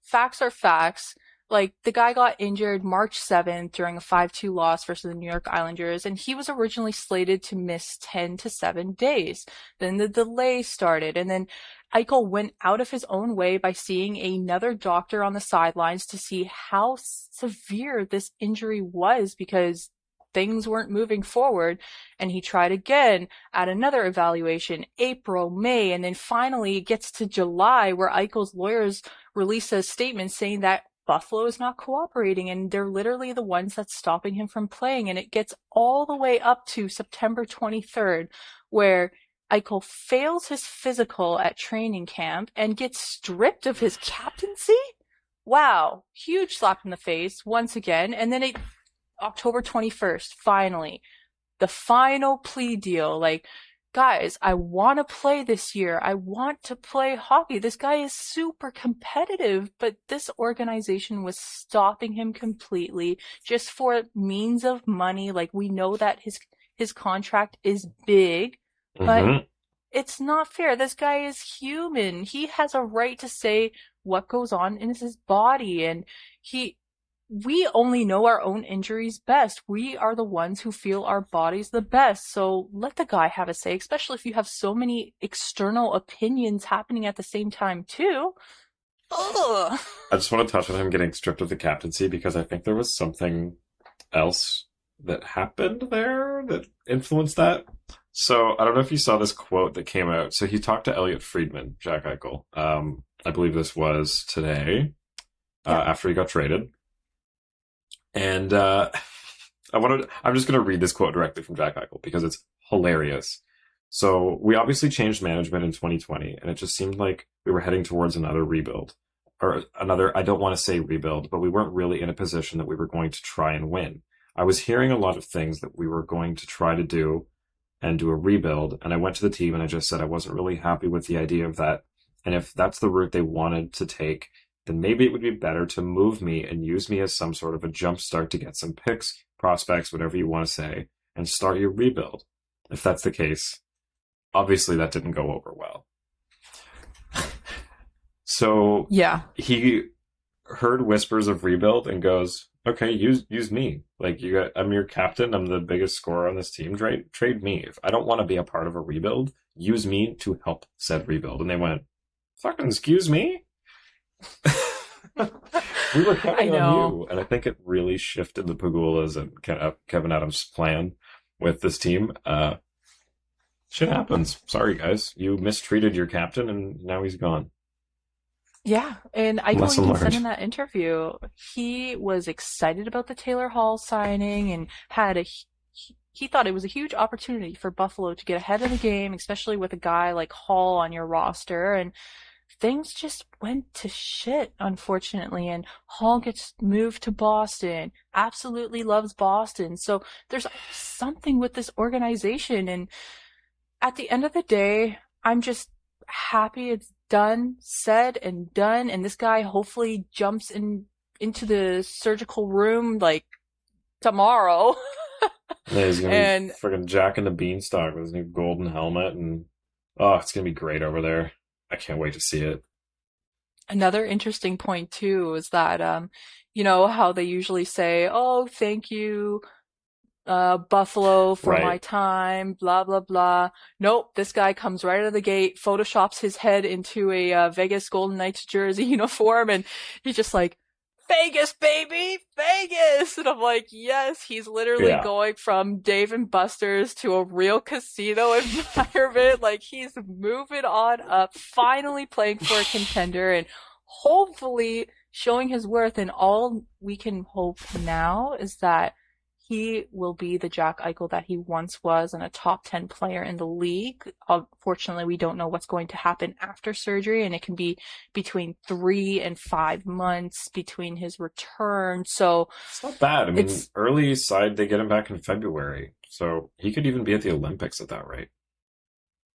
facts are facts. Like the guy got injured March 7th during a 5-2 loss versus the New York Islanders, and he was originally slated to miss 10 to 7 days. Then the delay started, and then Eichel went out of his own way by seeing another doctor on the sidelines to see how severe this injury was because things weren't moving forward. And he tried again at another evaluation, April, May, and then finally it gets to July where Eichel's lawyers release a statement saying that Buffalo is not cooperating and they're literally the ones that's stopping him from playing. And it gets all the way up to September 23rd where Eichel fails his physical at training camp and gets stripped of his captaincy? Wow. Huge slap in the face once again. And then it, October 21st, finally, the final plea deal. Like, guys, I want to play this year. I want to play hockey. This guy is super competitive, but this organization was stopping him completely just for means of money. Like we know that his, his contract is big, but mm-hmm. it's not fair. This guy is human. He has a right to say what goes on in his body and he, we only know our own injuries best. We are the ones who feel our bodies the best. So let the guy have a say, especially if you have so many external opinions happening at the same time too. Ugh. [laughs] I just want to touch on him getting stripped of the captaincy because I think there was something else that happened there that influenced that. So I don't know if you saw this quote that came out. So he talked to Elliot Friedman, Jack Eichel. Um, I believe this was today, uh, yeah. after he got traded. And uh, [laughs] I wanted. I'm just going to read this quote directly from Jack Eichel because it's hilarious. So we obviously changed management in 2020, and it just seemed like we were heading towards another rebuild, or another. I don't want to say rebuild, but we weren't really in a position that we were going to try and win. I was hearing a lot of things that we were going to try to do and do a rebuild. And I went to the team and I just said I wasn't really happy with the idea of that. And if that's the route they wanted to take, then maybe it would be better to move me and use me as some sort of a jump start to get some picks, prospects, whatever you want to say, and start your rebuild. If that's the case, obviously that didn't go over well. [laughs] so yeah, he heard whispers of rebuild and goes, okay, use use me. Like you got, I'm your captain. I'm the biggest scorer on this team. Trade trade me. If I don't want to be a part of a rebuild, use me to help said rebuild. And they went, fucking excuse me. we were [laughs] counting on you, and I think it really shifted the Pegulas and Kevyn Adams' plan with this team. Uh, shit happens. Sorry, guys. You mistreated your captain, and now he's gone. Yeah, and I even said in that interview he was excited about the Taylor Hall signing and had a he thought it was a huge opportunity for Buffalo to get ahead of the game, especially with a guy like Hall on your roster. And things just went to shit, unfortunately. And Hall gets moved to Boston, absolutely loves Boston. So there's something with this organization. And at the end of the day, I'm just happy it's done, said and done. And this guy hopefully jumps in into the surgical room like tomorrow. [laughs] Yeah, he's gonna And- be freaking Jack and the Beanstalk with his new golden helmet, and oh, it's gonna be great over there. I can't wait to see it. Another interesting point too is that um, you know how they usually say, "Oh, thank you, uh, Buffalo for Right. my time," blah blah blah. Nope, this guy comes right out of the gate, photoshops his head into a uh, Vegas Golden Knights jersey [laughs] uniform, and he's just like, "Vegas, baby, Vegas!" And I'm like, "Yes, he's literally Yeah. going from Dave and Buster's to a real casino [laughs] environment. Like he's moving on up, finally playing for a contender, and hopefully showing his worth. And all we can hope now is that he will be the Jack Eichel that he once was and a top 10 player in the league. Unfortunately, we don't know what's going to happen after surgery, and it can be between three and five months between his return. So, It's not bad. I mean, early side they get him back in February, so he could even be at the Olympics at that rate.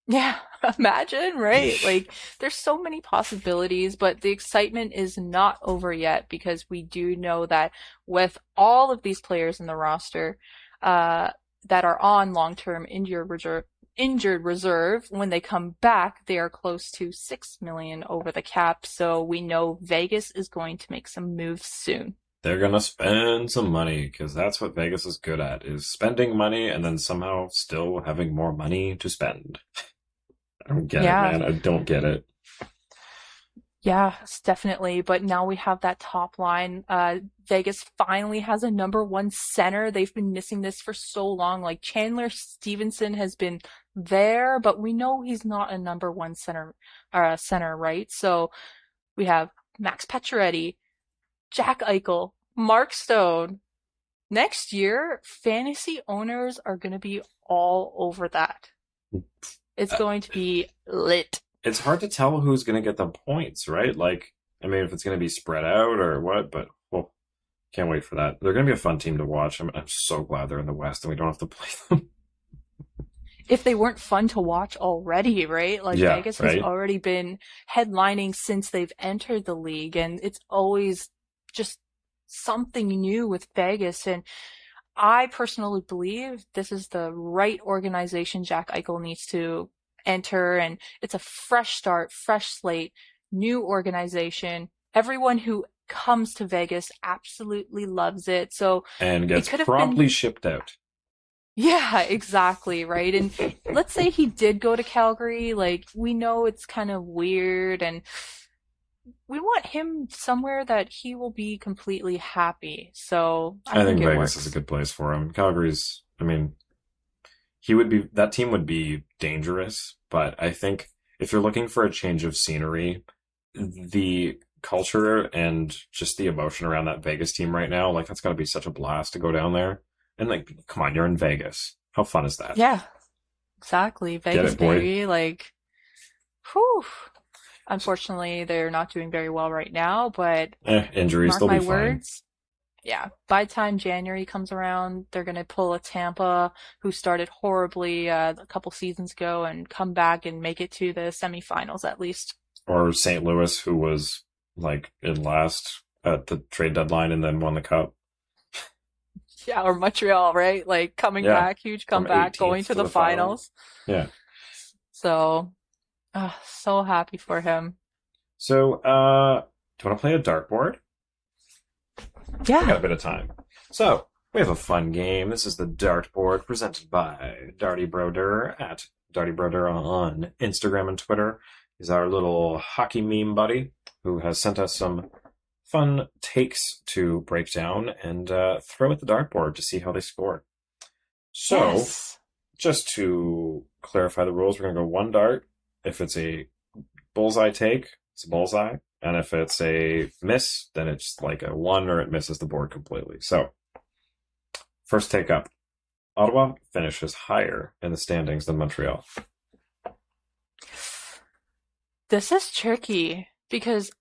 Yeah, [laughs] imagine, right? Like, there's so many possibilities, but the excitement is not over yet because we do know that with all of these players in the roster, uh, that are on long-term injured reserve, injured reserve, when they come back, they are close to six million over the cap. So we know Vegas is going to make some moves soon. They're gonna spend some money because that's what Vegas is good at: is spending money and then somehow still having more money to spend. [laughs] I don't get Yeah. it, man. I don't get it. Yeah, definitely. But now we have that top line. Uh, Vegas finally has a number one center. They've been missing this for so long. Like Chandler Stephenson has been there, but we know he's not a number one center, uh, center, right? So we have Max Pacioretty, Jack Eichel, Mark Stone. Next year, fantasy owners are going to be all over that. It's Uh, going to be lit. It's hard to tell who's gonna get the points, right? Like, I mean, if it's gonna be spread out or what, but well, can't wait for that. They're gonna be a fun team to watch. I'm, I'm so glad they're in the West and we don't have to [laughs] play them. if they weren't fun to watch already, right? Like Yeah, Vegas right. has already been headlining since they've entered the league and it's always just something new with Vegas and I personally believe this is the right organization Jack Eichel needs to enter and it's a fresh start, fresh slate, new organization. Everyone who comes to Vegas absolutely loves it. So and gets have been- promptly shipped out. yeah, exactly, right? And let's say he did go to Calgary, like we know it's kind of weird and we want him somewhere that he will be completely happy. So I, I, think, it Vegas works. is a good place for him. Calgary's, I mean, he would be, that team would be dangerous, but I think if you're looking for a change of scenery, the culture and just the emotion around that Vegas team right now, like that's gotta be such a blast to go down there. And like, come on, you're in Vegas. How fun is that? Yeah, exactly. Vegas, it, baby. Like, whew. Unfortunately, they're not doing very well right now, but Eh, injuries, mark my be fine. words. Yeah, by time January comes around, they're gonna pull a Tampa who started horribly uh, a couple seasons ago and come back and make it to the semifinals at least. Or St. Louis, who was like in last at the trade deadline and then won the cup. Yeah, or Montreal, right? Like coming Yeah, back, huge comeback, going to to the, the finals. finals. Yeah. So, uh, so happy for him. So, uh, do you want to play a dartboard? Yeah. We got a bit of time. So, we have a fun game. This is the dartboard presented by Darty Broder at Darty Broder on Instagram and Twitter. He's our little hockey meme buddy who has sent us some fun takes to break down and uh, throw at the dartboard to see how they score. So, Yes. just to clarify the rules, we're going to go one dart. If it's a bullseye take, it's a bullseye. And if it's a miss, then it's like a one or it misses the board completely. So, first take up Ottawa finishes higher in the standings than Montreal. This is tricky because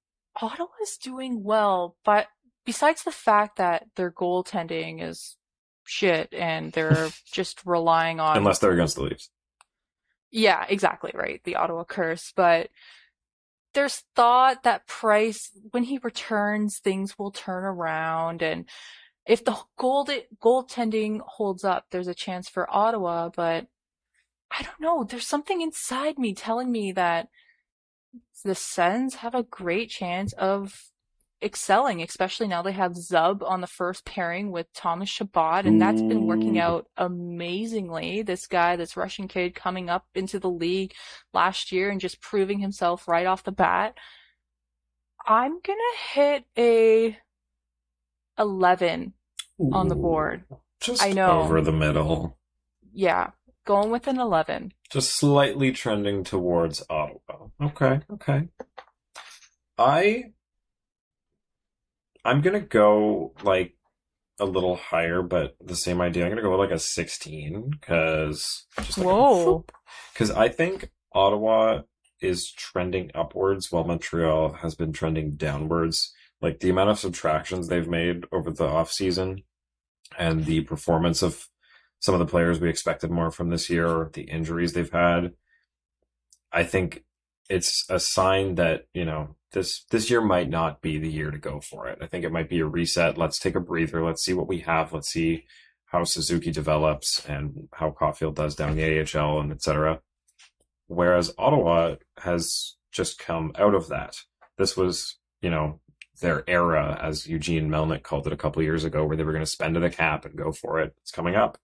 Ottawa is doing well, but besides the fact that their goaltending is shit and they're [laughs] just relying on Unless they're against the Leafs. Yeah, exactly right. The Ottawa curse, but there's thought that Price, when he returns, things will turn around, and if the gold goaltending holds up, there's a chance for Ottawa. But I don't know. There's something inside me telling me that the Sens have a great chance of excelling, especially now they have Zub on the first pairing with Thomas Chabot, and that's been working out amazingly. This guy, this Russian kid coming up into the league last year and just proving himself right off the bat. I'm gonna hit a 11 on the board. Just I know. over the middle. Yeah, going with an 11. Just slightly trending towards Ottawa. Okay, okay. I I'm gonna go like a little higher, but the same idea. I'm gonna go with like a 16 because just like Whoa. because I think Ottawa is trending upwards while Montreal has been trending downwards. Like the amount of subtractions they've made over the off season and the performance of some of the players we expected more from this year, or the injuries they've had. I think it's a sign that, you know, this this year might not be the year to go for it. I think it might be a reset. Let's take a breather. Let's see what we have. Let's see how Suzuki develops and how Caufield does down the AHL and etc. Whereas Ottawa has just come out of that. This was, you know, their era, as Eugene Melnyk called it a couple years ago, where they were going to spend to the cap and go for it. It's coming up.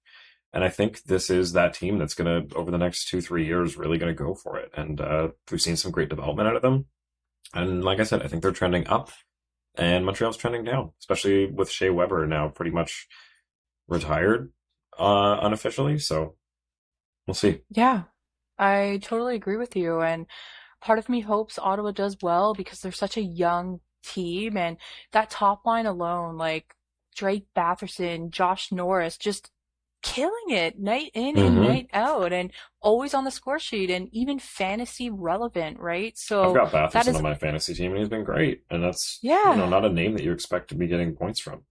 And I think this is that team that's going to, over the next two, three years, really going to go for it. And uh, we've seen some great development out of them. And like I said, I think they're trending up and Montreal's trending down, especially with Shea Weber now pretty much retired uh, unofficially. So we'll see. Yeah, I totally agree with you. And part of me hopes Ottawa does well because they're such a young team and that top line alone, like Drake Batherson, Josh Norris, just killing it night in and Mhm. night out and always on the score sheet and even fantasy relevant, right? So I've got Batherson that is- on my fantasy team and he's been great. And that's, Yeah. you know, not a name that you expect to be getting points from.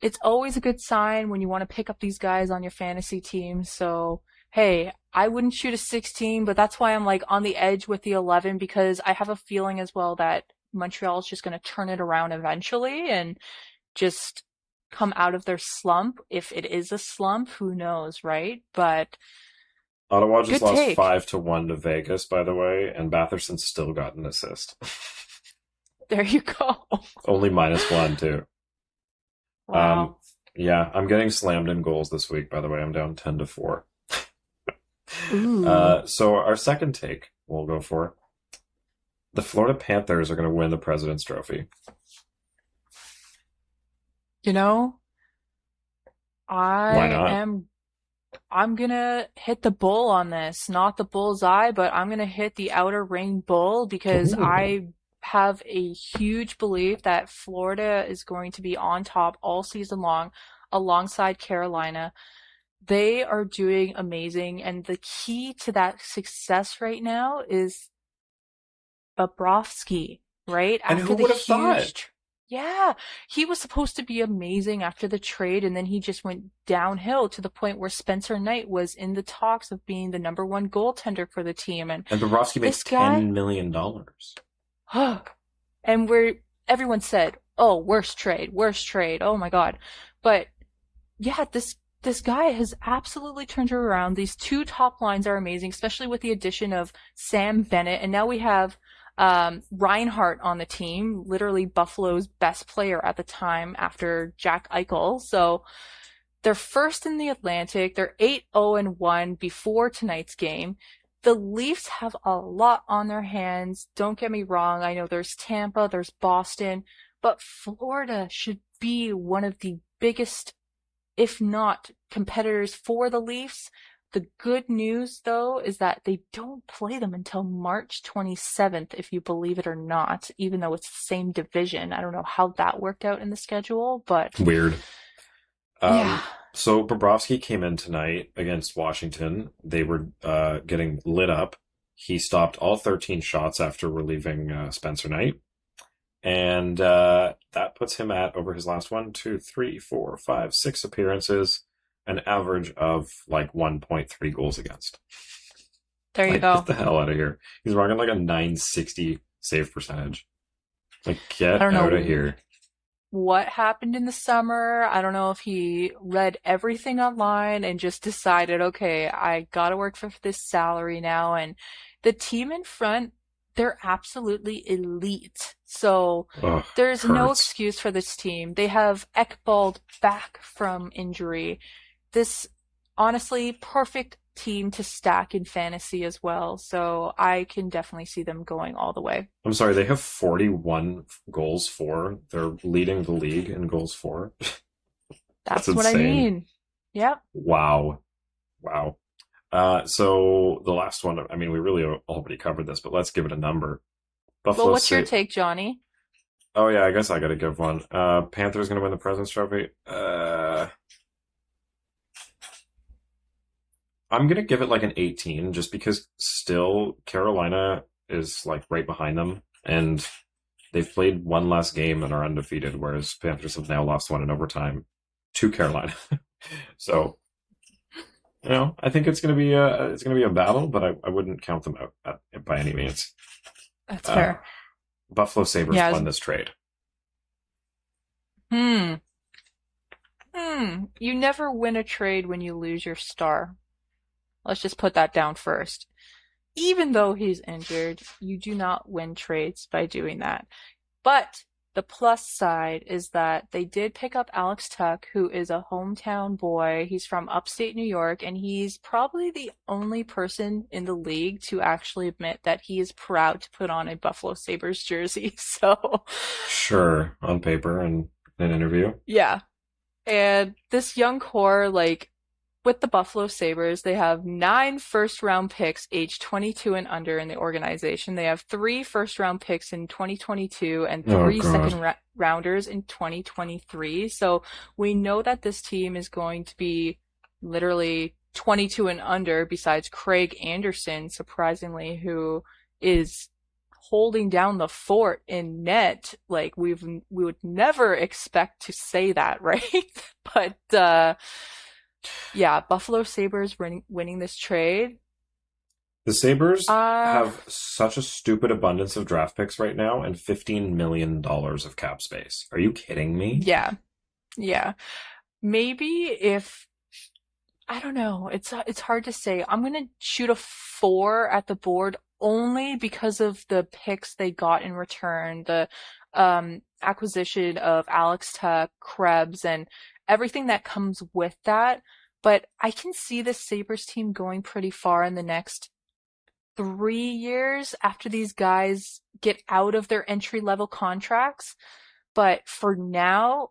it's always a good sign when you want to pick up these guys on your fantasy team. So, hey, I wouldn't shoot a 16, but that's why I'm like on the edge with the 11 because I have a feeling as well that Montreal is just going to turn it around eventually and just come out of their slump. If it is a slump, who knows, right? But Ottawa just lost take. five to one to Vegas, by the way, and Batherson still got an assist. [laughs] there you go. Only minus one too. [laughs] Wow. Um, yeah, I'm getting slammed in goals this week. By the way, I'm down ten to four. [laughs] Uh, so our second take we'll go for the Florida Panthers are going to win the President's Trophy. You know, I am I'm gonna hit the bull on this, not the bull's eye, but I'm gonna hit the outer ring bull because Ooh. I have a huge belief that Florida is going to be on top all season long alongside Carolina. They are doing amazing, and the key to that success right now is Bobrovsky, right? And After who would have thought? huge tr- Yeah, he was supposed to be amazing after the trade, and then he just went downhill to the point where Spencer Knight was in the talks of being the number one goaltender for the team, and And Bobrovsky makes guy- ten million dollars. and we're, everyone said, "Oh, worst trade, worst trade." Oh my god. But yeah, this this guy has absolutely turned it around. These two top lines are amazing, especially with the addition of Sam Bennett, and now we have um, Reinhart on the team, literally Buffalo's best player at the time after Jack Eichel. So they're first in the Atlantic. They're 8-0 and 1 before tonight's game. The Leafs have a lot on their hands. Don't get me wrong. I know there's Tampa, there's Boston, but Florida should be one of the biggest, if not competitors for the Leafs. The good news though is that they don't play them until March 27th, if you believe it or not, even though it's the same division. I don't know how that worked out in the schedule, but Weird. Um, yeah. So Bobrovsky came in tonight against Washington. They were uh, getting lit up. He stopped all 13 shots after relieving uh, Spencer Knight. And uh, that puts him at, over his last one, two, three, four, five, six appearances, an average of like 1.3 goals against. There you like, go. Get the hell out of here. He's rocking like a 960 save percentage. Like, get don't know. out of here. what happened in the summer. I don't know if he read everything online and just decided, okay, I gotta work for this salary now. And the team in front, they're absolutely elite. So there's no excuse for this team. They have Ekblad back from injury. This, honestly, perfect team to stack in fantasy as well. So I can definitely see them going all the way. I'm sorry, they have 41 goals for. They're leading the league in goals for. [laughs] That's, That's what I mean. Yep. Wow. Wow. Uh, so the last one, I mean, we really already covered this, but let's give it a number. Buffalo Well, what's your take, Johnny? Oh yeah, I guess I gotta give one. Uh, Panthers gonna win the President's Trophy. Uh, I'm gonna give it like an 18, just because still Carolina is like right behind them, and they've played one last game and are undefeated, whereas Panthers have now lost one in overtime to Carolina. [laughs] so, you know, I think it's gonna be a it's gonna be a battle, but I, I wouldn't count them out at, by any means. That's Uh, fair. Buffalo Sabres Yeah, won this trade. Hmm. Hmm. You never win a trade when you lose your star. Let's just put that down first. Even though he's injured, you do not win trades by doing that. But the plus side is that they did pick up Alex Tuch, who is a hometown boy. He's from upstate New York, and he's probably the only person in the league to actually admit that he is proud to put on a Buffalo Sabres jersey. [laughs] So, Sure, on paper and in an interview. Yeah. And this young core, like with the Buffalo Sabres, they have nine first round picks aged 22 and under in the organization. They have three first round picks in 2022 and Oh, three God. second ra- rounders in 2023. So we know that this team is going to be literally 22 and under besides Craig Anderson, surprisingly, who is holding down the fort in net. Like we've, we would never expect to say that, [laughs] right? but, uh, yeah, Buffalo Sabres winning, winning this trade. The Sabres Uh, have such a stupid abundance of draft picks right now and $15 million of cap space. Are you kidding me? yeah, yeah. Maybe if, I don't know, it's, it's hard to say. I'm gonna shoot a four at the board only because of the picks they got in return, the, um, acquisition of Alex Tuch, Krebs, and everything that comes with that. But I can see the Sabres team going pretty far in the next three years after these guys get out of their entry level contracts. But for now,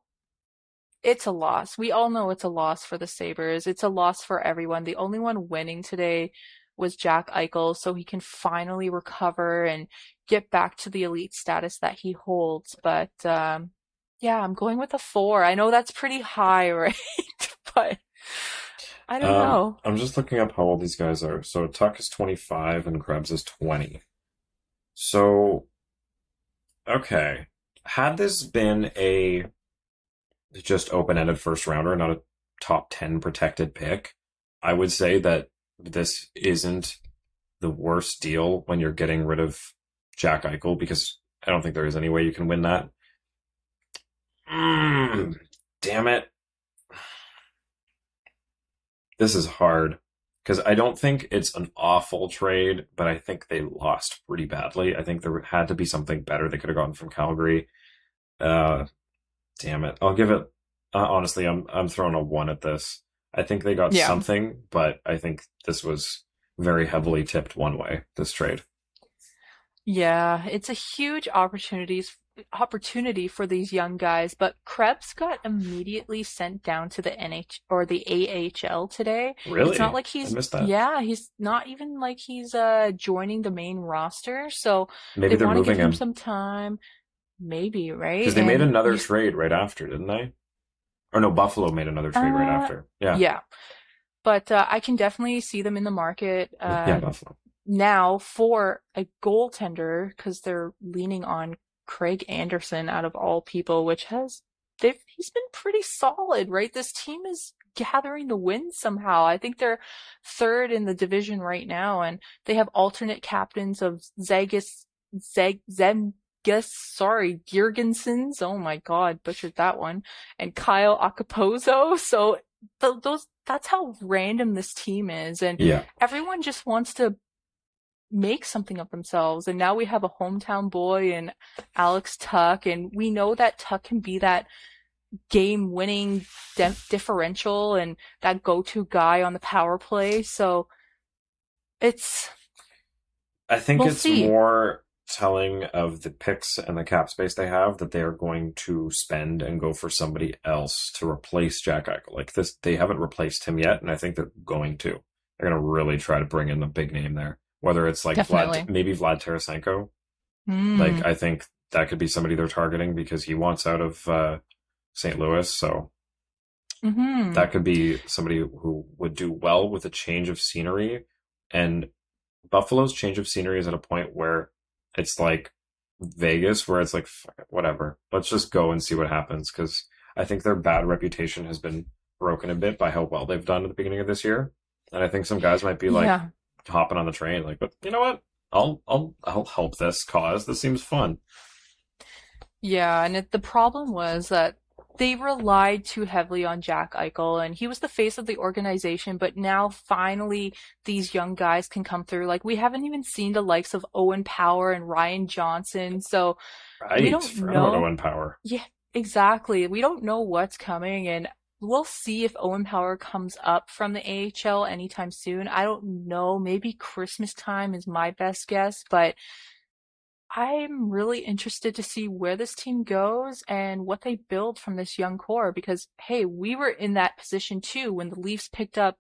it's a loss. We all know it's a loss for the Sabres. It's a loss for everyone. The only one winning today was Jack Eichel, so he can finally recover and get back to the elite status that he holds. But um, yeah, I'm going with a four. I know that's pretty high, [laughs] right? but I don't Um, know. I'm just looking up how old these guys are. So Tuch is 25 and Krebs is 20. So, okay. Had this been a just open-ended first rounder, not a top 10 protected pick, I would say that this isn't the worst deal when you're getting rid of Jack Eichel because I don't think there is any way you can win that. Mm, damn it. This is hard because I don't think it's an awful trade, but I think they lost pretty badly. I think there had to be something better they could have gotten from Calgary. Uh, damn it. I'll give it. Uh, honestly, I'm I'm throwing a one at this. I think they got Yeah. something, but I think this was very heavily tipped one way. This trade. Yeah, it's a huge opportunities opportunity for these young guys, but Krebs got immediately sent down to the NH or the AHL today. Really? It's not like he's yeah, he's not even like he's uh joining the main roster. So Maybe they they're want to give him him some time. Maybe, right? because they made another trade right after, didn't they? Or no, Buffalo made another trade right Uh, after. Yeah. Yeah. But uh, I can definitely see them in the market uh, yeah, Buffalo. now for a goaltender because they're leaning on Craig Anderson out of all people, which has they've he's been pretty solid, right? This team is gathering the wins somehow. I think they're third in the division right now, and they have alternate captains of Zagus Zeg Zemgus, sorry, Girgensons. Oh my god, butchered that one, and Kyle Acapozzo. [laughs] So th- those that's how random this team is, and Yeah. everyone just wants to make something of themselves. And now we have a hometown boy in Alex Tuch, and we know that Tuch can be that game winning dif- differential and that go to guy on the power play. So it's, I think We'll it's see. more telling of the picks and the cap space they have that they are going to spend and go for somebody else to replace Jack Eichel. Like this, they haven't replaced him yet, and I think they're going to. They're going to really try to bring in a big name there. Whether it's like Definitely. Vlad, maybe Vlad Tarasenko. Hmm. Like I think that could be somebody they're targeting because he wants out of uh, St. Louis. So Mhm. that could be somebody who would do well with a change of scenery. And Buffalo's change of scenery is at a point where it's like Vegas, where it's like, whatever, let's just go and see what happens. Because I think their bad reputation has been broken a bit by how well they've done at the beginning of this year. And I think some guys might be like yeah. Hopping on the train, like, but you know what? I'll I'll I'll help this cause. This seems fun. Yeah, and it, the problem was that they relied too heavily on Jack Eichel, and he was the face of the organization. But now, finally, these young guys can come through. Like we haven't even seen the likes of Owen Power and Ryan Johnson. So Right? don't know. Owen Power. Yeah, exactly, we don't know what's coming, and we'll see if Owen Power comes up from the AHL anytime soon. I don't know. Maybe Christmas time is my best guess, but. I'm really interested to see where this team goes and what they build from this young core because, hey, we were in that position too when the Leafs picked up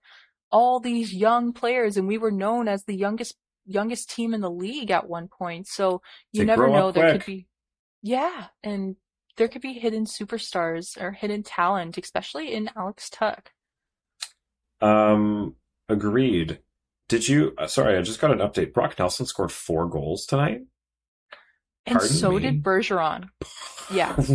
all these young players and we were known as the youngest youngest team in the league at one point. So you They never know there quick. could be Yeah, and there could be hidden superstars or hidden talent, especially in Alex Tuch. Um, agreed. Did you? Uh, sorry, I just got an update. Brock Nelson scored four goals tonight. And Pardon so me? did Bergeron. Yeah. [laughs]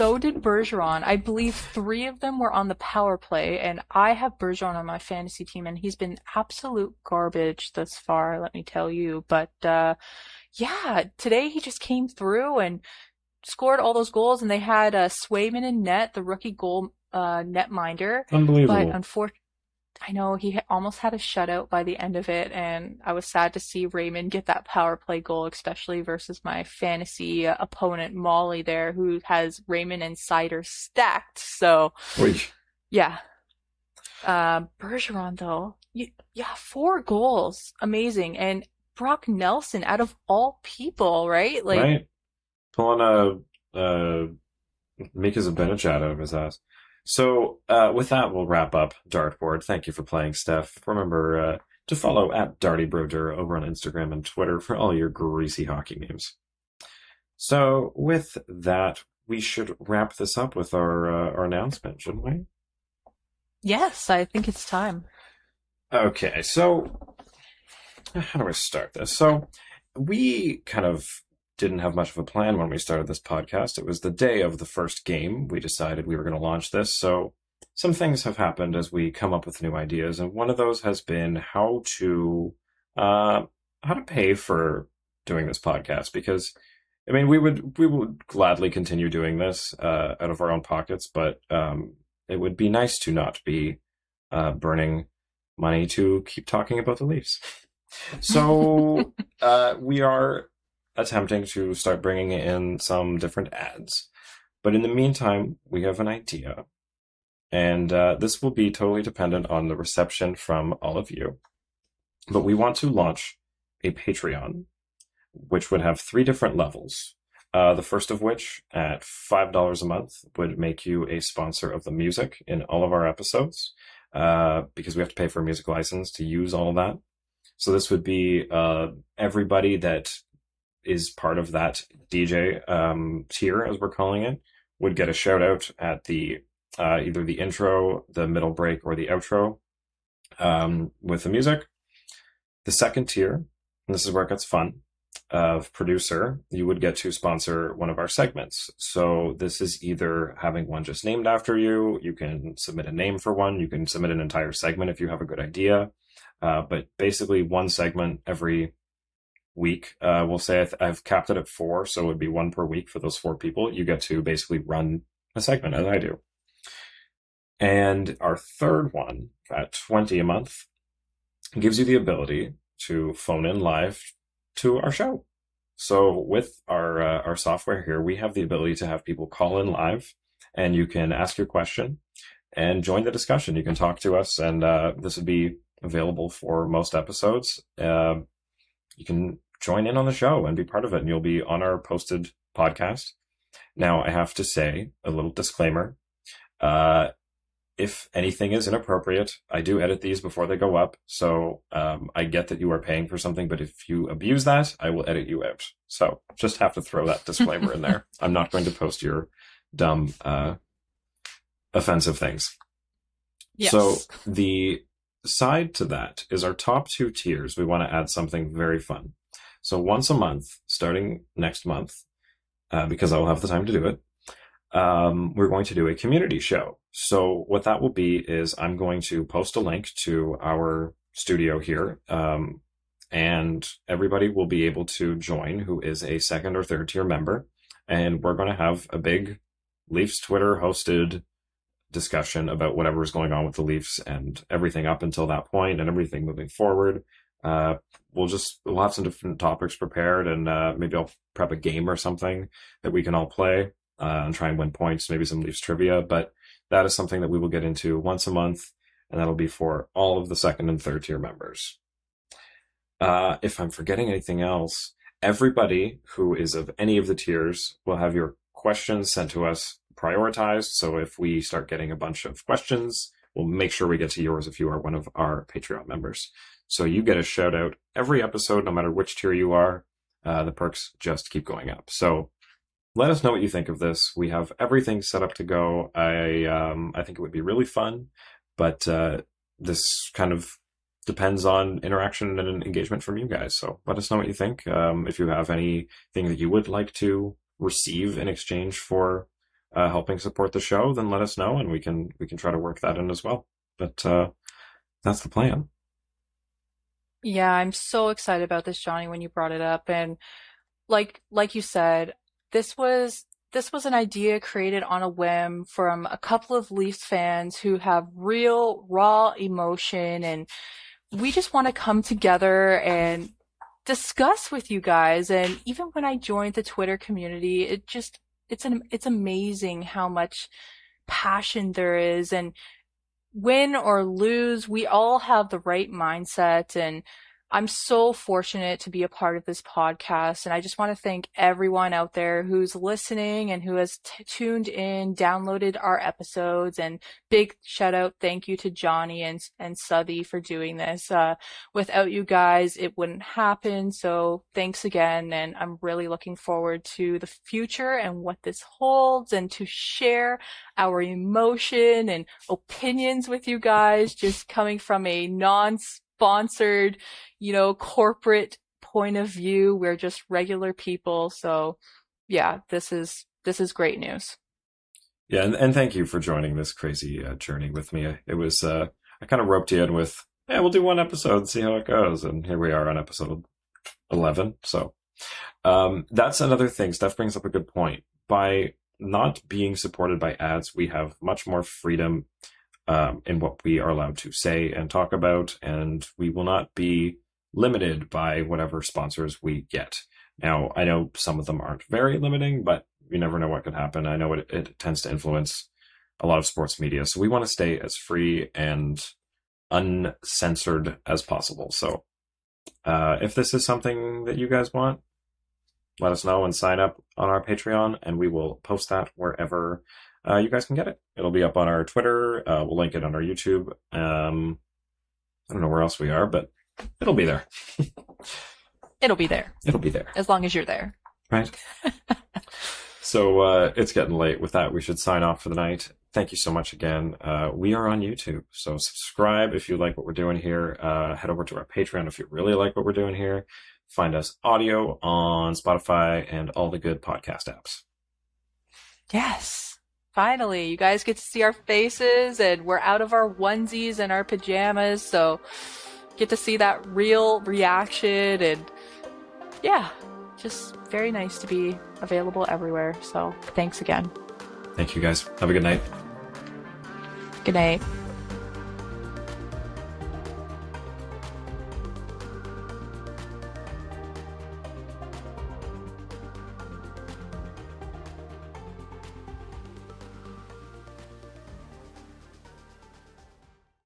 So did Bergeron. I believe three of them were on the power play, and I have Bergeron on my fantasy team, and he's been absolute garbage thus far, let me tell you. But uh yeah, today he just came through and scored all those goals, and they had uh, Swayman in net, the rookie goal uh netminder. But Unbelievable. unfortunately, I know he almost had a shutout by the end of it, and I was sad to see Raymond get that power play goal, especially versus my fantasy uh, opponent Molly there, who has Raymond and Seider stacked. So Oy. yeah, uh, Bergeron though, yeah, four goals, amazing, and Brock Nelson out of all people, right? Like right? Pulling a uh, a Zibanejad out of his ass. So uh, with that, we'll wrap up Dartboard. Thank you for playing, Steph. Remember uh, to follow at Darty Broder over on Instagram and Twitter for all your greasy hockey memes. So with that, we should wrap this up with our uh, our announcement, shouldn't we? yes, I think it's time. Okay, so how do I start this? So we kind of didn't have much of a plan when we started this podcast. It was the day of the first game. We decided we were going to launch this. So some things have happened as we come up with new ideas, and one of those has been how to uh, how to pay for doing this podcast because. I mean, we would we would gladly continue doing this uh, out of our own pockets, but um, it would be nice to not be uh, burning money to keep talking about the Leafs. So [laughs] uh, we are attempting to start bringing in some different ads, but in the meantime, we have an idea, and uh, this will be totally dependent on the reception from all of you. But we want to launch a Patreon, which would have three different levels. Uh, the first of which, at $5 a month, would make you a sponsor of the music in all of our episodes uh, because we have to pay for a music license to use all of that. So this would be uh, everybody that is part of that DJ um, tier, as we're calling it, would get a shout out at the uh, either the intro, the middle break, or the outro um, with the music. The second tier, and this is where it gets fun, of producer, you would get to sponsor one of our segments. So this is either having one just named after you. You can submit a name for one. You can submit an entire segment if you have a good idea. Uh, but basically, one segment every week. Uh, we'll say I have capped it at four, so it would be one per week for those four people. You get to basically run a segment as I do. And our third one at 20 a month gives you the ability to phone in live to our show. So with our uh, our software here, we have the ability to have people call in live, and you can ask your question and join the discussion. You can talk to us, and uh, this would be available for most episodes. Uh, you can join in on the show and be part of it, and you'll be on our posted podcast. Now, I have to say a little disclaimer. Uh, if anything is inappropriate, I do edit these before they go up. So um, I get that you are paying for something, but if you abuse that, I will edit you out. So just have to throw that disclaimer in there. [laughs] I'm not going to post your dumb, uh, offensive things. Yes. So the side to that is our top two tiers. We want to add something very fun. So once a month, starting next month, uh, because I will have the time to do it, um, we're going to do a community show. So what that will be is I'm going to post a link to our studio here. Um, and everybody will be able to join who is a second or third tier member. And we're going to have a big Leafs Twitter hosted discussion about whatever is going on with the Leafs and everything up until that point and everything moving forward. Uh, we'll just we'll have some different topics prepared and uh, maybe I'll prep a game or something that we can all play uh, and try and win points, maybe some Leafs trivia. But that is something that we will get into once a month, and that'll be for all of the second and third tier members. Uh, if I'm forgetting anything else, everybody who is of any of the tiers will have your questions sent to us prioritized. So if we start getting a bunch of questions, we'll make sure we get to yours if you are one of our Patreon members. So you get a shout out every episode, no matter which tier you are. Uh, the perks just keep going up. So let us know what you think of this. We have everything set up to go. I um, I think it would be really fun, but uh, this kind of depends on interaction and engagement from you guys. So let us know what you think. Um, if you have anything that you would like to receive in exchange for uh, helping support the show, then let us know, and we can we can try to work that in as well. But uh, that's the plan. Yeah, I'm so excited about this, Johnny, when you brought it up, and like like you said, this was this was an idea created on a whim from a couple of Leafs fans who have real raw emotion and we just want to come together and discuss with you guys and even when I joined the Twitter community it just it's an it's amazing how much passion there is and win or lose we all have the right mindset and I'm so fortunate to be a part of this podcast. And I just want to thank everyone out there who's listening and who has t- tuned in, downloaded our episodes and big shout out. Thank you to Johnny and, and Southey for doing this. Uh, without you guys, it wouldn't happen. So thanks again. And I'm really looking forward to the future and what this holds and to share our emotion and opinions with you guys, just coming from a non sponsored, you know, corporate point of view. We're just regular people. So yeah, this is, this is great news. Yeah. And, and thank you for joining this crazy uh, journey with me. It was, uh, I kind of roped you in with, yeah, we'll do one episode and see how it goes. And here we are on episode 11. So, um, that's another thing. Steph brings up a good point. By not being supported by ads, we have much more freedom um, in what we are allowed to say and talk about, and we will not be limited by whatever sponsors we get. Now, I know some of them aren't very limiting, but you never know what could happen. I know it, it tends to influence a lot of sports media, so we want to stay as free and uncensored as possible. So, uh, if this is something that you guys want, let us know and sign up on our Patreon, and we will post that wherever uh, you guys can get it. It'll be up on our Twitter. Uh, we'll link it on our YouTube. Um, I don't know where else we are, but it'll be there. [laughs] it'll be there. It'll be there. As long as you're there. Right. [laughs] So uh, it's getting late. With that, we should sign off for the night. Thank you so much again. Uh, we are on YouTube, so subscribe if you like what we're doing here. Uh, head over to our Patreon if you really like what we're doing here. Find us audio on Spotify and all the good podcast apps. Yes. Finally, you guys get to see our faces and we're out of our onesies and our pajamas, so get to see that real reaction and yeah, just very nice to be available everywhere. So, thanks again. Thank you guys. Have a good night. Good night.